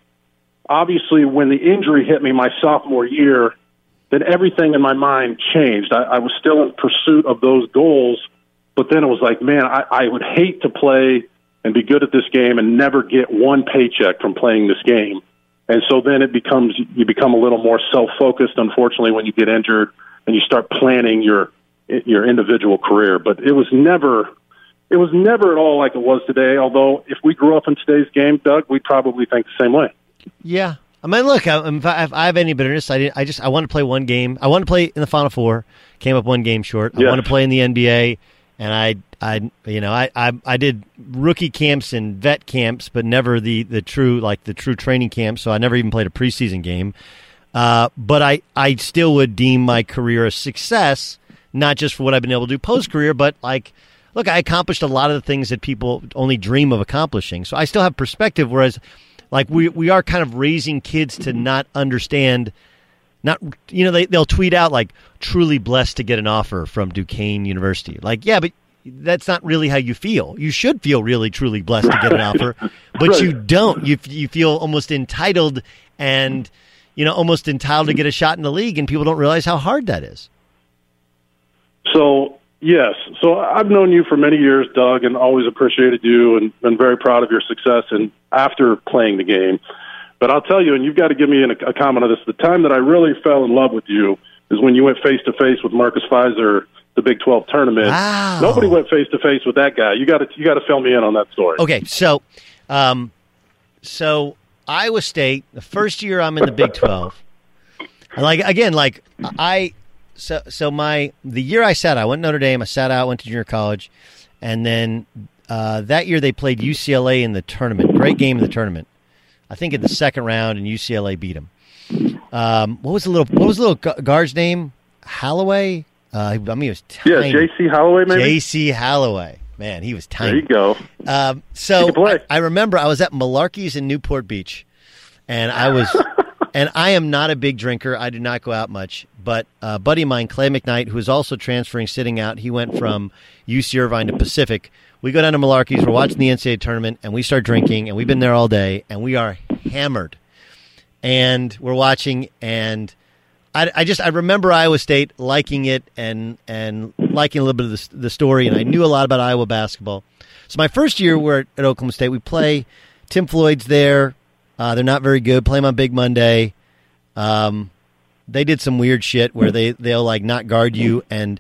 Obviously, when the injury hit me my sophomore year, then everything in my mind changed. I, I was still in pursuit of those goals, but then it was like, man, I, I would hate to play and be good at this game and never get one paycheck from playing this game. And so then it becomes you become a little more self-focused. Unfortunately, when you get injured and you start planning your your individual career, but it was never it was never at all like it was today. Although if we grew up in today's game, Doug, we'd probably think the same way. Yeah. I mean, look, I, if, I, if I have any bitterness, I, didn't, I just I want to play one game. I want to play in the Final Four. Came up one game short. I Yes. want to play in the NBA, and I, I, you know, I, I, I did rookie camps and vet camps, but never the the true like the true training camp. So I never even played a preseason game. Uh, but I, I still would deem my career a success, not just for what I've been able to do post career, but like, look, I accomplished a lot of the things that people only dream of accomplishing. So I still have perspective. Whereas, like, we we are kind of raising kids to not understand. Not you know they they'll tweet out like truly blessed to get an offer from Duquesne University. Like yeah, but that's not really how you feel. You should feel really truly blessed to get an offer, but Right. you don't. You you feel almost entitled and you know almost entitled to get a shot in the league, and people don't realize how hard that is. So yes, so I've known you for many years, Doug, and always appreciated you and been very proud of your success and after playing the game. But I'll tell you, and you've got to give me an, a comment on this. The time that I really fell in love with you is when you went face to face with Marcus Fizer, the Big Twelve tournament. Wow. Nobody went face to face with that guy. You got to you got to fill me in on that story. Okay, so, um, so Iowa State, the first year I'm in the Big Twelve, and like again, like I, so so my the year I sat out, I went to Notre Dame, I sat out, went to junior college, and then uh, that year they played UCLA in the tournament. Great game in the tournament. I think in the second round, and UCLA beat him. Um, what was the little what was the little guard's name? Holloway. Uh, I mean, he was tiny. Yeah. J.C. Holloway, maybe. J.C. Holloway. Man, he was tiny. There you go. Um, so I, I remember I was at Malarkey's in Newport Beach, and I was, and I am not a big drinker. I do not go out much. But a buddy of mine, Clay McKnight, who is also transferring, sitting out, he went from UC Irvine to Pacific. We go down to Malarkey's. We're watching the NCAA tournament, and we start drinking, and we've been there all day, and we are hammered. And we're watching, and I, I just I remember Iowa State liking it and and liking a little bit of the, the story, and I knew a lot about Iowa basketball. So my first year we're at, at Oklahoma State. We play Tim Floyd's there. Uh, they're not very good. Play them on Big Monday. Um, they did some weird shit where they they'll like not guard you and.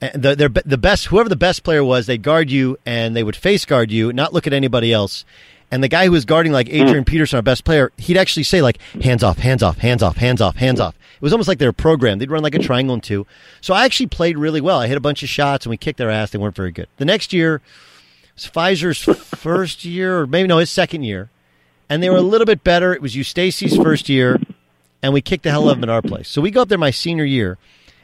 and The, their, the best, whoever the best player was, they'd guard you and they would face guard you, not look at anybody else. And the guy who was guarding like Adrian Peterson, our best player, he'd actually say like hands off, hands off, hands off, hands off, hands off. It was almost like they were programmed. They'd run like a triangle and two. So I actually played really well. I hit a bunch of shots and we kicked their ass. They weren't very good. The next year it was Fizer's first year, or maybe no, his second year, and they were a little bit better. It was Eustace's first year, and we kicked the hell out of them at our place. So we go up there my senior year,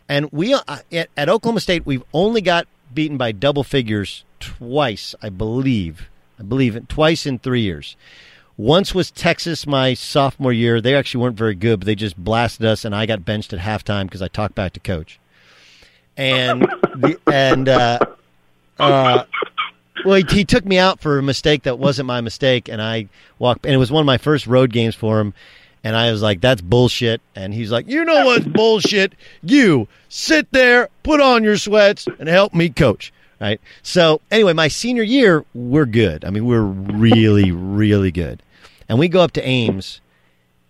and we uh, at, at Oklahoma State we've only got beaten by double figures twice, I believe. I believe it twice in three years. Once was Texas my sophomore year. They actually weren't very good, but they just blasted us, and I got benched at halftime because I talked back to coach. And the, and uh, uh, well, he, he took me out for a mistake that wasn't my mistake, and I walked. And it was one of my first road games for him. And I was like, "That's bullshit." And he's like, "You know what's bullshit? You sit there, put on your sweats, and help me coach." Right. So anyway, my senior year, we're good. I mean, we're really, really good. And we go up to Ames,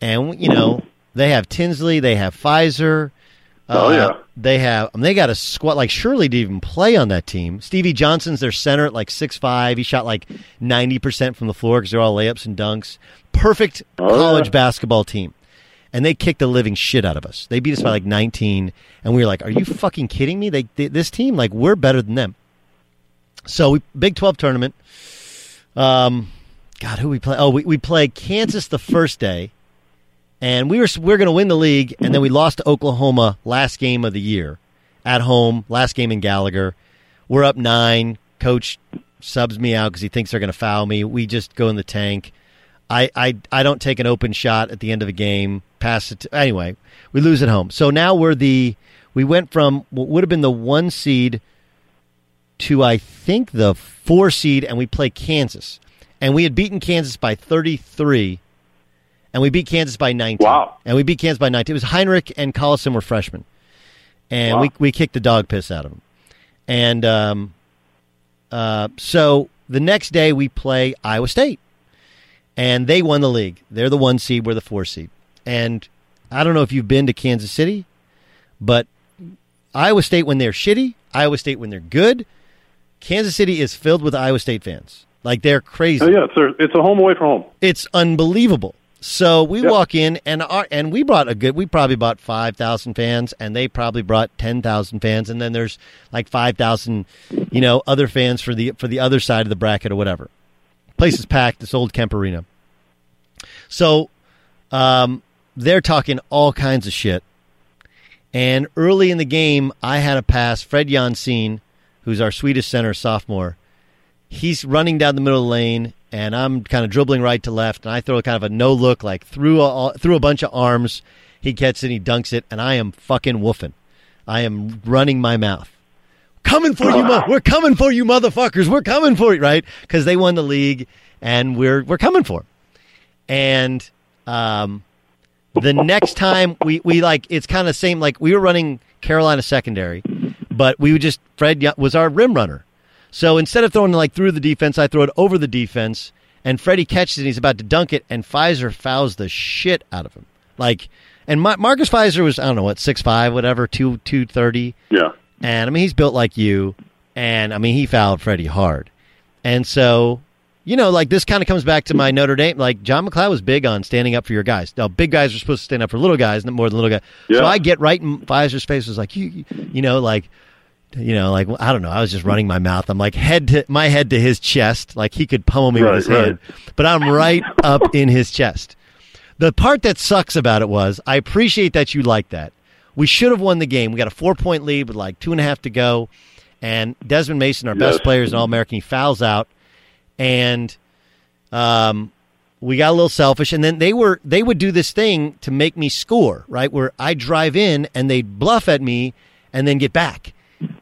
and you know they have Tinsley, they have Fizer. Oh, yeah. They have. I mean, they got a squad like Shirley to even play on that team. Stevie Johnson's their center at like six five. He shot like ninety percent from the floor because they're all layups and dunks. Perfect Oh, college yeah. basketball team. And they kicked the living shit out of us. They beat us by like 19, and we were like, "Are you fucking kidding me? They, they this team, like, we're better than them." So we Big Twelve tournament. Um, God, who we play? Oh, we we played Kansas the first day, and we were we were going to win the league, and then we lost to Oklahoma last game of the year at home. Last game in Gallagher, we're up nine. Coach subs me out because he thinks they're going to foul me. We just go in the tank. I, I I don't take an open shot at the end of a game. Pass it. To, anyway, we lose at home. So now we're the we went from what would have been the one seed to I think the four seed, and we play Kansas, and we had beaten Kansas by thirty three, and we beat Kansas by nineteen. Wow. And we beat Kansas by nineteen. It was Hinrich and Collison were freshmen, and Wow. we we kicked the dog piss out of them, and um, uh, so the next day we play Iowa State, and they won the league. They're the one seed. We're the four seed, and I don't know if you've been to Kansas City, but Iowa State when they're shitty, Iowa State when they're good. Kansas City is filled with Iowa State fans. Like they're crazy. Oh, yeah, it's a, it's a home away from home. It's unbelievable. So we Yep. walk in and our, and we brought a good. We probably brought five thousand fans, and they probably brought ten thousand fans, and then there's like five thousand, you know, other fans for the for the other side of the bracket or whatever. Place is packed. This old Kemp Arena. So, um, they're talking all kinds of shit. And early in the game, I had a pass. Fred Jonzen, who's our Swedish center sophomore, he's running down the middle of the lane, and I'm kind of dribbling right to left, and I throw kind of a no look, like through a, through a bunch of arms. He gets it, he dunks it, and I am fucking woofing. I am running my mouth. Coming for you, mo- we're coming for you, motherfuckers. We're coming for you, right? Because they won the league, and we're we're coming for 'em. And um, the next time we, we like it's kind of same like we were running Carolina secondary, but we would just Fred was our rim runner. So instead of throwing it like through the defense, I throw it over the defense, and Freddie catches it. and He's about to dunk it, and Fizer fouls the shit out of him. Like, and Ma- Marcus Fizer was I don't know what six five, whatever, two two thirty. Yeah. And I mean, he's built like you. And I mean, he fouled Freddie hard. And so, you know, like this kind of comes back to my Notre Dame. Like John MacLeod was big on standing up for your guys. Now, big guys are supposed to stand up for little guys, not more than little guys. So I get right in Fizer's face. Was like, you, you know, like, you know, like I don't know. I was just running my mouth. I'm like head to my head to his chest, like he could pummel me Right, with his right. hand, but I'm right up in his chest. The part that sucks about it was I appreciate that you like that. We should have won the game. We got a four point lead with like two and a half to go, and Desmond Mason, our best player, is an All American. He fouls out, and um, we got a little selfish, and then they were they would do this thing to make me score, right? Where I drive in and they'd bluff at me and then get back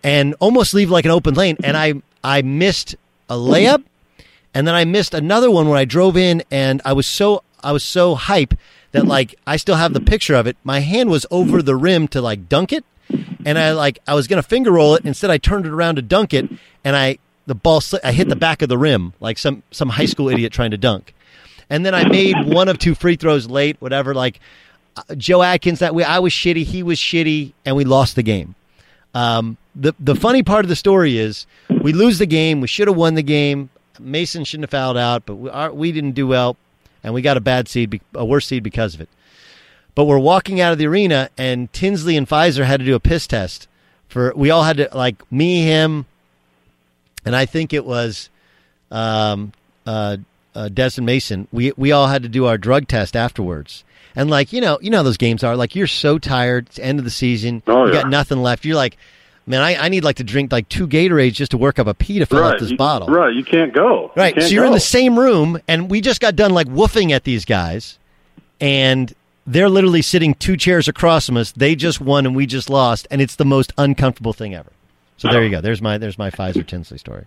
and almost leave like an open lane. And I I missed a layup, and then I missed another one when I drove in and I was so I was so hype that like I still have the picture of it. My hand was over the rim to like dunk it, and I like I was gonna finger roll it. Instead, I turned it around to dunk it, and I the ball I hit the back of the rim like some some high school idiot trying to dunk. And then I made one of two free throws late, whatever. Like uh, Joe Atkins, that way I was shitty, he was shitty, and we lost the game. Um, the the funny part of the story is we lose the game. We should have won the game. Mason shouldn't have fouled out, but we, our, we didn't do well, and we got a bad seed, a worse seed because of it. But we're walking out of the arena, and Tinsley and Fizer had to do a piss test. For we all had to like me, him, and I think it was um, uh, uh, Desmond Mason. We we all had to do our drug test afterwards. And like you know, you know how those games are. Like you're so tired. It's end of the season. Oh, you yeah. got nothing left. You're like, man, I, I need like to drink like two Gatorades just to work up a pee to fill right. up this you, bottle. Right. You can't go. Right. You can't so you're in the same room, and we just got done like woofing at these guys, and they're literally sitting two chairs across from us. They just won, and we just lost, and it's the most uncomfortable thing ever. So there you go. There's my there's my Fizer Tinsley story.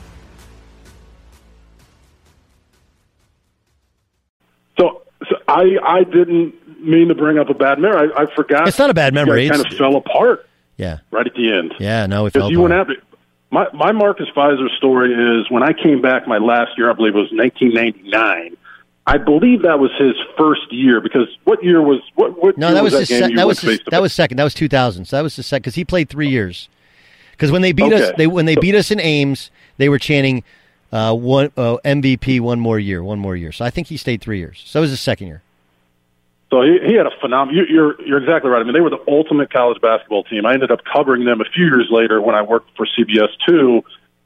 I I didn't mean to bring up a bad memory. I, I forgot. It's not a bad memory. It kind of fell apart Yeah. right at the end. Yeah. No, we fell you went apart. after my my Marcus Fizer story is when I came back my last year, I believe it was 1999. I believe that was his first year because what year was what? what No, that was that his se- that was his, that was second. That was 2000. So that was the second because he played three years. Because when they beat us, they when they beat us in Ames, they were chanting uh, one uh, MVP, one more year, one more year. So I think he stayed three years. So it was his second year. So he, he had a phenomenal. You, you're you're exactly right. I mean, they were the ultimate college basketball team. I ended up covering them a few years later when I worked for CBS two,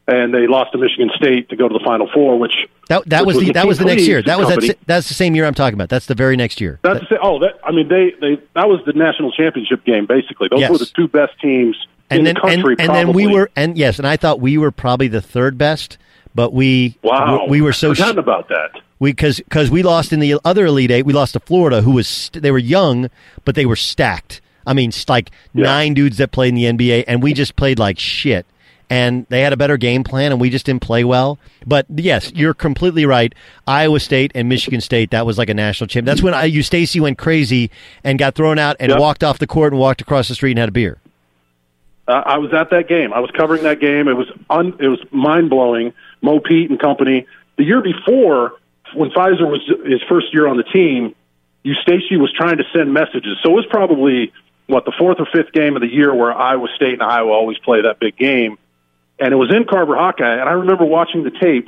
and they lost to Michigan State to go to the Final Four, which That that which was the that was the next year. That was that, that's the same year I'm talking about. That's the very next year. That's the, oh, that I mean, they they that was the national championship game. Basically, those Yes. were the two best teams in and then the country. and, and then we were and yes, and I thought we were probably the third best, but we wow. we, we were so sh- forgotten about that. we because because we lost in the other elite eight. We lost to Florida, who was st- they were young, but they were stacked. I mean, like nine dudes that played in the NBA, and we just played like shit. And they had a better game plan, and we just didn't play well. But yes, you're completely right. Iowa State and Michigan State, that was like a national champ. That's when Eustachy went crazy and got thrown out and Yep. walked off the court and walked across the street and had a beer. Uh, I was at that game. I was covering that game. It was un, it was mind blowing. Mo Pete and company. The year before, when Fizer was his first year on the team, Eustachy was trying to send messages. So it was probably what the fourth or fifth game of the year where Iowa State and Iowa always play that big game, and it was in Carver Hawkeye. And I remember watching the tape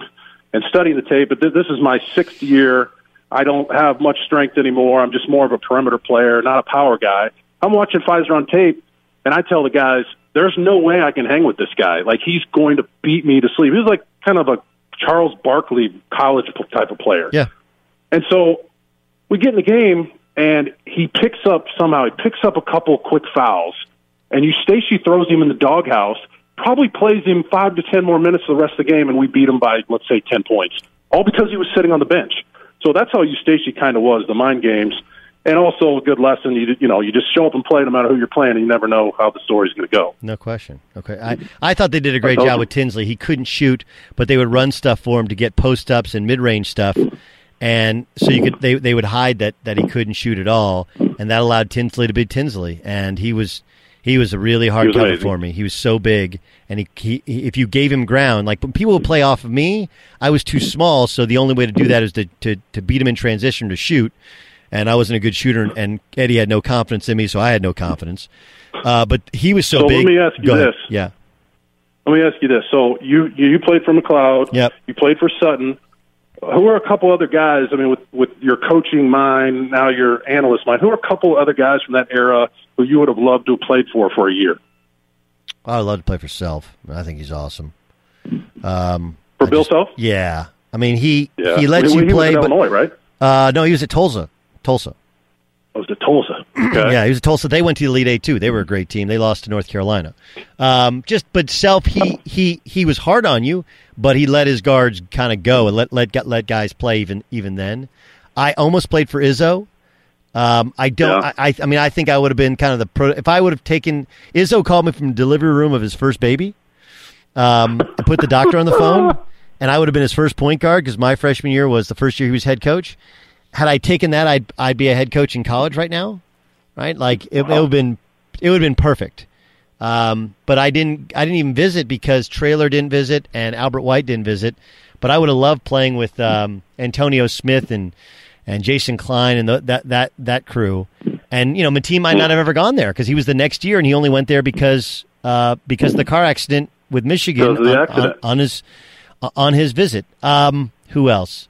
and studying the tape. But th- this is my sixth year. I don't have much strength anymore. I'm just more of a perimeter player, not a power guy. I'm watching Fizer on tape, and I tell the guys, "There's no way I can hang with this guy. Like he's going to beat me to sleep." He was like kind of a Charles Barkley college type of player. Yeah. And so we get in the game, and he picks up somehow. He picks up a couple quick fouls, and Eustachy throws him in the doghouse. Probably plays him five to ten more minutes of the rest of the game, and we beat him by let's say ten points, all because he was sitting on the bench. So that's how Eustachy kind of was the mind games, and also a good lesson. You you know you just show up and play no matter who you're playing, and you never know how the story's going to go. No question. Okay, I I thought they did a great job you. with Tinsley. He couldn't shoot, but they would run stuff for him to get post ups and mid range stuff, and so you could they they would hide that that he couldn't shoot at all, and that allowed Tinsley to be Tinsley, and he was he was a really hard cover amazing. for me. He was so big, and he, he he- if you gave him ground, like when people would play off of me, I was too small, so the only way to do that is to to to beat him in transition to shoot. And I wasn't a good shooter, and Eddie had no confidence in me, so I had no confidence. Uh, but he was so, So let me ask you Go ahead. this. Yeah. Let me ask you this: So you you, played for MacLeod. Yep. You played for Sutton. Who are a couple other guys? I mean, with with your coaching mind, now your analyst mind. Who are a couple other guys from that era who you would have loved to have played for for a year? I would love to play for Self. I think he's awesome. Um, For I Bill just- Self? Yeah. I mean, he Yeah. he lets He- you he was play. in but, Illinois, right? Uh, no, he was at Tulsa. Tulsa. I was at Tulsa. Okay. Yeah, he was at Tulsa. They went to the Elite Eight too. They were a great team. They lost to North Carolina. Um, just, but Self, he he he was hard on you, but he let his guards kind of go and let let let guys play even even then. I almost played for Izzo. Um, I don't. Yeah. I, I mean, I think I would have been kind of the pro. If I would have taken Izzo called me from the delivery room of his first baby, um, and put the doctor on the phone, and I would have been his first point guard because my freshman year was the first year he was head coach. Had I taken that, I'd I'd be a head coach in college right now, right? Like it, it would have been it would have been perfect. Um, but I didn't I didn't even visit because Traylor didn't visit and Albert White didn't visit. But I would have loved playing with um, Antonio Smith and and Jason Klein and the, that that that crew. And you know, Mateen might not have ever gone there because he was the next year, and he only went there because uh, because of the car accident with Michigan on, on, on his on his visit. Um, who else?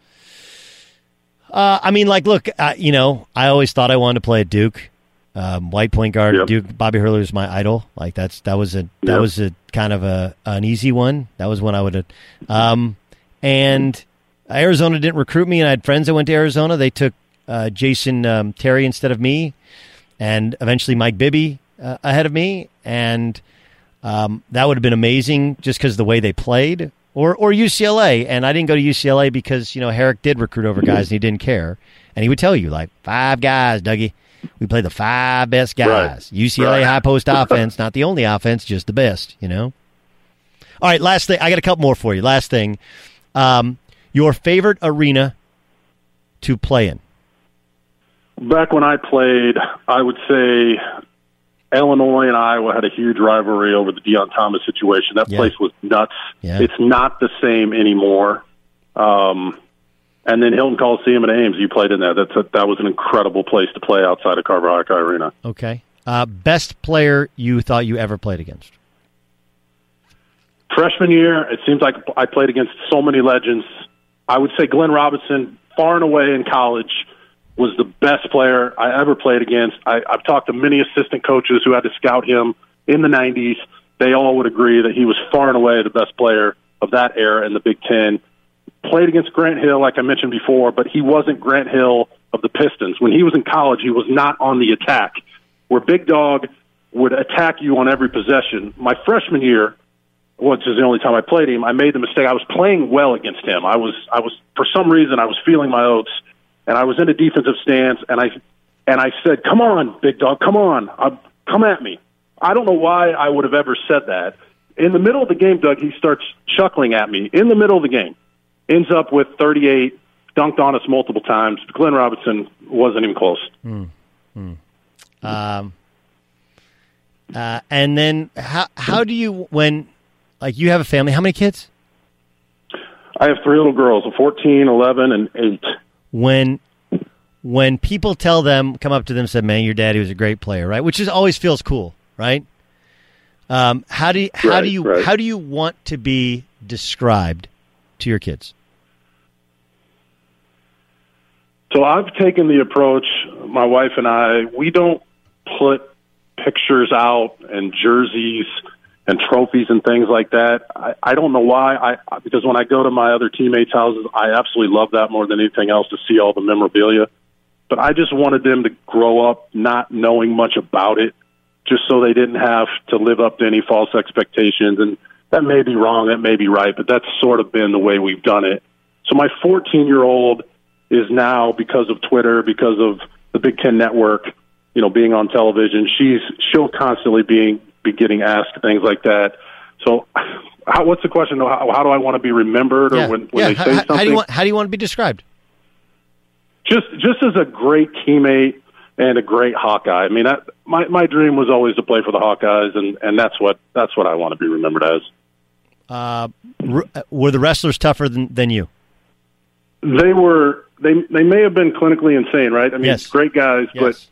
Uh, I mean, like, look, uh, you know, I always thought I wanted to play at Duke. Um, white point guard, Yep. Duke. Bobby Hurley was my idol. Like that's that was a that Yep. was a kind of a an easy one. That was one I would have. Um, and Arizona didn't recruit me, and I had friends that went to Arizona. They took uh, Jason um, Terry instead of me, and eventually Mike Bibby uh, ahead of me, and um, that would have been amazing just because of the way they played. Or or UCLA, and I didn't go to UCLA because you know Harrick did recruit over guys and he didn't care, and he would tell you like five guys, Dougie. We play the five best guys. UCLA Right. high post offense, not the only offense, just the best. You know. All right, last thing. I got a couple more for you. Last thing, um, your favorite arena to play in. Back when I played, I would say Illinois and Iowa had a huge rivalry over the Deon Thomas situation. That Yeah. place was nuts. Yeah. It's not the same anymore. Um, and then Hilton Coliseum and Ames, you played in that. That's a, that was an incredible place to play outside of Carver Hawkeye Arena. Okay. Uh, best player you thought you ever played against. Freshman year, it seems like I played against so many legends. I would say Glenn Robinson, far and away in college, was the best player I ever played against. I, I've talked to many assistant coaches who had to scout him in the 90s. They all would agree that he was far and away the best player of that era in the Big Ten. Played against Grant Hill, like I mentioned before, but he wasn't Grant Hill of the Pistons. When he was in college, he was not on the attack. Where Big Dog would attack you on every possession. My freshman year, which is the only time I played him, I made the mistake. I was playing well against him. I was, I was for some reason, I was feeling my oats, and I was in a defensive stance, and I, and I said, "Come on, Big Dog, come on, uh, come at me." I don't know why I would have ever said that. In the middle of the game, Doug, he starts chuckling at me in the middle of the game. Ends up with 38, dunked on us multiple times. Glenn Robinson wasn't even close. Hmm. Hmm. Um, uh, and then how how do you when like you have a family? How many kids? I have three little girls, a 14, 11, and 8. When when people tell them come up to them and say, "Man, your daddy was a great player," right? Which is always feels cool, right? Um, how do you, how Right, do you right. how do you want to be described to your kids? So I've taken the approach, my wife and I, we don't put pictures out and jerseys and trophies and things like that. I, I don't know why. I I because when I go to my other teammates' houses, I absolutely love that more than anything else to see all the memorabilia. But I just wanted them to grow up not knowing much about it, just so they didn't have to live up to any false expectations. And that may be wrong, that may be right, but that's sort of been the way we've done it. So my 14 year old is now because of Twitter, because of the Big Ten Network, you know, being on television. She's she'll constantly being be getting asked things like that. So, how, what's the question? How, how do I want to be remembered, or Yeah. when, when Yeah, they how- say how, something? how do you want how do you want to be described? just just as a great teammate and a great Hawkeye. I mean, that, my my dream was always to play for the Hawkeyes, and and that's what that's what I want to be remembered as. Uh, r- were the wrestlers tougher than, than you? They were they they may have been clinically insane, right? I mean, Yes. great guys, but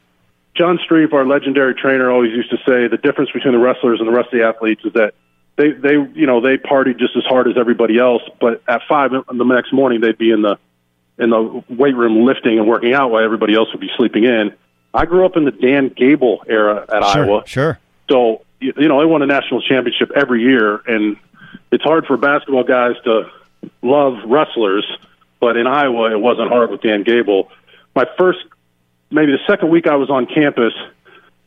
John Streif, our legendary trainer, always used to say the difference between the wrestlers and the rest of the athletes is that they they you know they partied just as hard as everybody else, but at five the next morning they'd be in the in the weight room lifting and working out while everybody else would be sleeping in. I grew up in the Dan Gable era at Sure, Iowa. sure. So you know they won a national championship every year, and it's hard for basketball guys to love wrestlers. But in Iowa, it wasn't hard with Dan Gable. My first, maybe the second week I was on campus,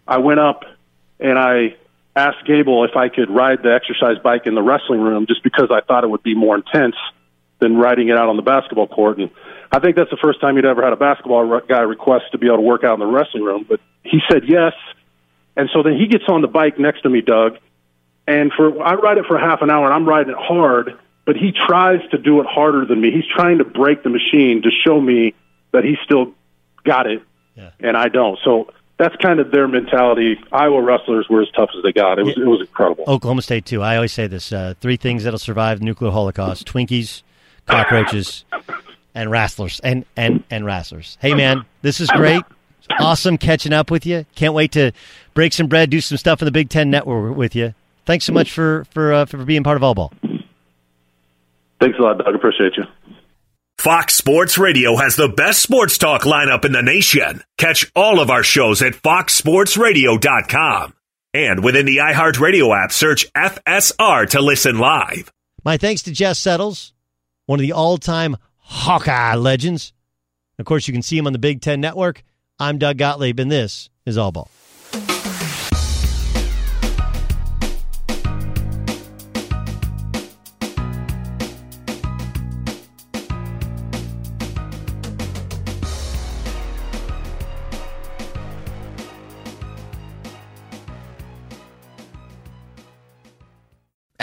I went up and I asked Gable if I could ride the exercise bike in the wrestling room, just because I thought it would be more intense than riding it out on the basketball court. And I think that's the first time he'd ever had a basketball guy request to be able to work out in the wrestling room. But he said yes. And so then he gets on the bike next to me, Doug, and for I ride it for half an hour, and I'm riding it hard. But he tries to do it harder than me. He's trying to break the machine to show me that he still got it, and I don't. So that's kind of their mentality. Iowa wrestlers were as tough as they got. It was it was incredible. Oklahoma State too. I always say this: uh, three things that'll survive the nuclear holocaust: Twinkies, cockroaches, and wrestlers. And and and wrestlers. Hey man, this is great. It's awesome catching up with you. Can't wait to break some bread, do some stuff in the Big Ten Network with you. Thanks so much for for uh, for being part of All Ball. Thanks a lot, Doug. Appreciate you. Fox Sports Radio has the best sports talk lineup in the nation. Catch all of our shows at foxsportsradio.com. And within the iHeartRadio app, search FSR to listen live. My thanks to Jess Settles, one of the all-time Hawkeye legends. Of course, you can see him on the Big Ten Network. I'm Doug Gottlieb, and this is All Ball.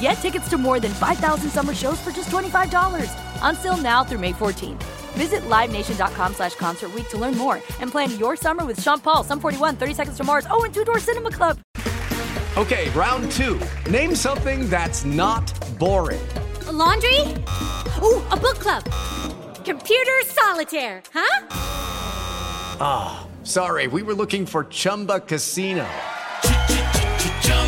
Get tickets to more than 5,000 summer shows for just $25. Until now through May 14th. Visit LiveNation.com slash Concert Week to learn more and plan your summer with Sean Paul, Sum 41, 30 Seconds to Mars, oh, and Two Door Cinema Club. Okay, round two. Name something that's not boring. A laundry? Ooh, a book club. Computer solitaire, huh? Ah, oh, sorry, we were looking for Chumba Casino.